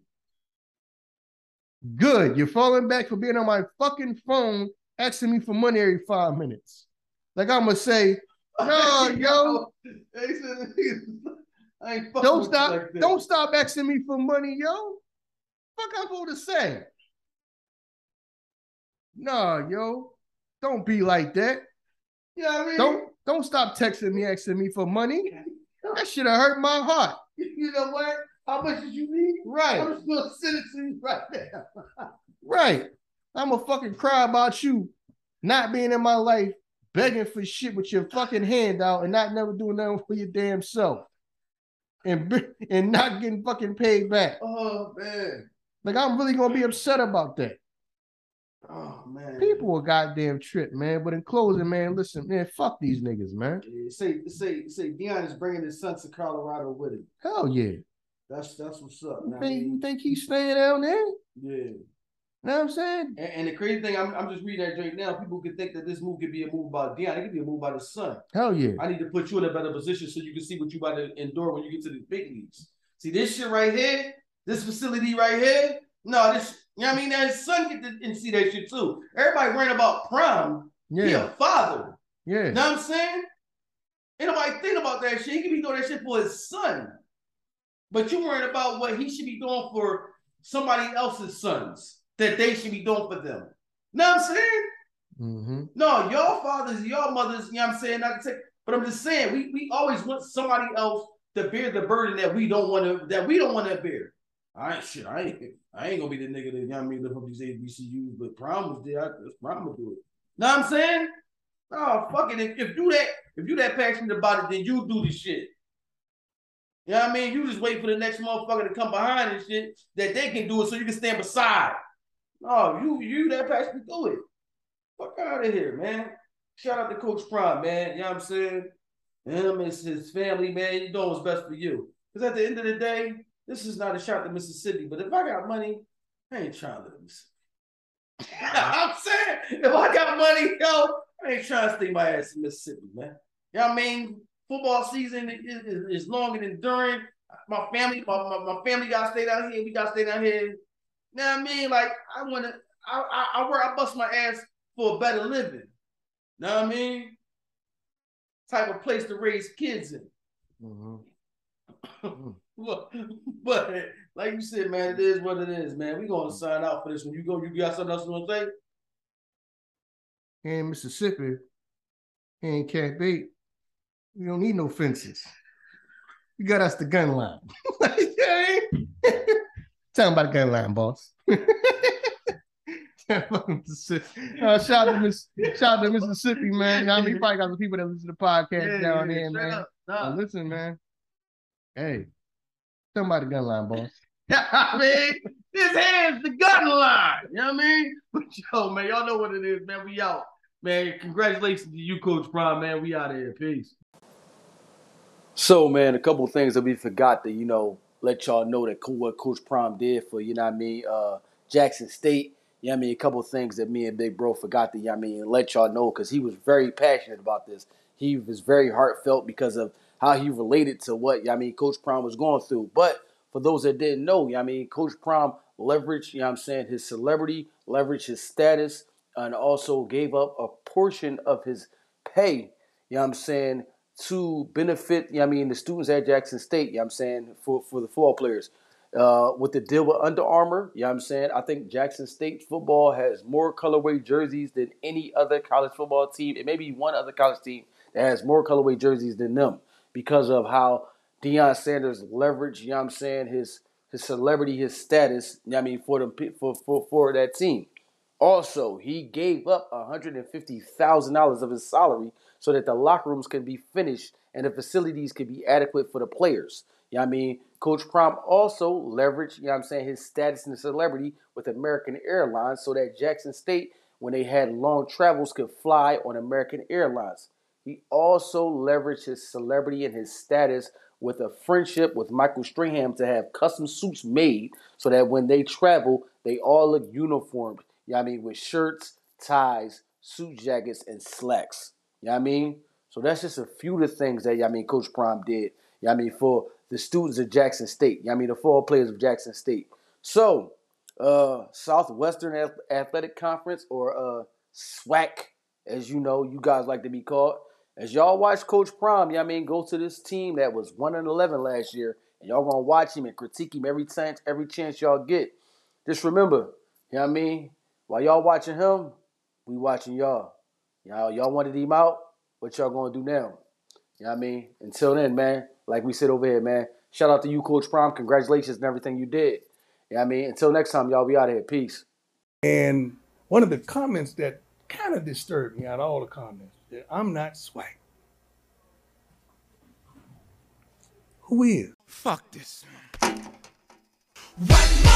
Good. You're falling back for being on my fucking phone asking me for money every five minutes. Like I'm gonna say, (laughs) no, yo, They said, (laughs) I ain't fucking don't stop, like don't stop asking me for money, yo. Fuck I'm supposed to say. Nah, yo, don't be like that. You know what I mean? Don't don't stop texting me, asking me for money. That should have hurt my heart. (laughs) You know what? How much did you need? Right, I'm just gonna send it to you right now. right. I'm a fucking cry about you not being in my life, begging for shit with your fucking hand out and not never doing nothing for your damn self. And, and not getting fucking paid back. Oh man. Like I'm really gonna be upset about that. Oh man. People are goddamn trip, man. But in closing, man, listen, man, fuck these niggas, man. Yeah, say say say Deion is bringing his son to Colorado with him. Hell yeah. That's that's what's up. You I think, you think he's staying down there? You know what I'm saying? And, and the crazy thing, I'm, I'm just reading that right now. People could think that this move could be a move by Deion. It could be a move by the son. Hell yeah. I need to put you in a better position so you can see what you about to endure when you get to the big leagues. See this shit right here, this facility right here. No, this, you know what I mean? Now his son get to and see that shit too. Everybody worrying about prime. He Yeah. a father. Yeah. You know what I'm saying? Ain't nobody think about that shit. He could be doing that shit for his son. But you worrying about what he should be doing for somebody else's sons that they should be doing for them. Know what I'm saying? Mm-hmm. No, your fathers, your mothers, you know what I'm saying? Not to take, but I'm just saying, we, we always want somebody else to bear the burden that we don't want to that we don't want to bear. I ain't shit. I ain't I ain't gonna be the nigga that you know what I mean lift up these HBCUs, but prom was there. I, prom will do it. Know what I'm saying? No, fuck it. If, if you that if you that passionate about it, then you do the shit. You know what I mean? You just wait for the next motherfucker to come behind and shit that they can do it so you can stand beside. No, you you that passionate do it. Fuck out of here, man. Shout out to Coach Prime, man. You know what I'm saying? Him and his family, man. You know what's best for you. Because at the end of the day, this is not a shot to Mississippi. But if I got money, I ain't trying to Mississippi. (laughs) I'm saying, if I got money, yo, I ain't trying to stay my ass in Mississippi, man. You know what I mean? Football season is, is, is long and enduring. My family, my, my, my family got to stay down here. We got to stay down here. What I mean? Like, I want to, I, I, I work, I bust my ass for a better living. Know what I mean? Type of place to raise kids in. Mm-hmm. (laughs) But, but like you said, man, it is what it is, man. We gonna sign out for this. When you go, you got something else you want to say? In Mississippi, in Cat Bait, we don't need no fences. You got us the gun line. (laughs) (laughs) Tell them about the gun line, boss. (laughs) uh, shout out to Miss, shout out to Mississippi, man. You know, I mean, you probably got some people that listen to the podcast down there, man. up. Now, Nah. listen, man. Hey, tell them about the gun line, boss. (laughs) I mean, his hands the gun line. You know what I mean? (laughs) But yo, man, y'all know what it is, man. We out. Man, congratulations to you, Coach Prime, man. We out of here. Peace. So, man, a couple of things that we forgot to, you know, let y'all know that what Coach Prime did for, you know what I mean, uh, Jackson State. yeah, I mean, a couple things that me and Big Bro forgot to, yeah, I mean, let y'all know because he was very passionate about this. He was very heartfelt because of how he related to what, yeah, I mean, Coach Prime was going through. But for those that didn't know, yeah, I mean, Coach Prime leveraged, you know I'm saying, his celebrity, leveraged his status, and also gave up a portion of his pay, you know I'm saying, to benefit, I mean, the students at Jackson State, you know I'm saying, for, for the football players. Uh, with the deal with Under Armour, you know I'm saying? I think Jackson State football has more colorway jerseys than any other college football team. It may be one other college team that has more colorway jerseys than them because of how Deion Sanders leveraged, you know I'm saying, his his celebrity, his status, you know I mean, for them for, for, for that team. Also, he gave up $150,000 of his salary so that the locker rooms can be finished and the facilities can be adequate for the players. You know I mean? Coach Prime also leveraged, you know I'm saying, his status and celebrity with American Airlines so that Jackson State, when they had long travels, could fly on American Airlines. He also leveraged his celebrity and his status with a friendship with Michael Strahan to have custom suits made so that when they travel, they all look uniformed. You know I mean? With shirts, ties, suit jackets, and slacks. Know I mean? So that's just a few of the things that, I mean, Coach Prime did. Know I mean? For the students of Jackson State. Know I mean? The four players of Jackson State. So, uh, Southwestern Athletic Conference or uh, SWAC, as you know, you guys like to be called. As y'all watch Coach Prime, know I mean, go to this team that was 1 and 11 last year, and y'all gonna watch him and critique him every chance, every chance y'all get. Just remember, you know I mean? While y'all watching him, we watching y'all. Y'all, y'all wanted him out. What y'all gonna do now? You know what I mean? Until then, man, like we said over here, man. Shout out to you, Coach Prime. Congratulations on everything you did. You know what I mean? Until next time, y'all be out of here. Peace. And one of the comments that kind of disturbed me out of all the comments that I'm not swag. Who is? Fuck this. What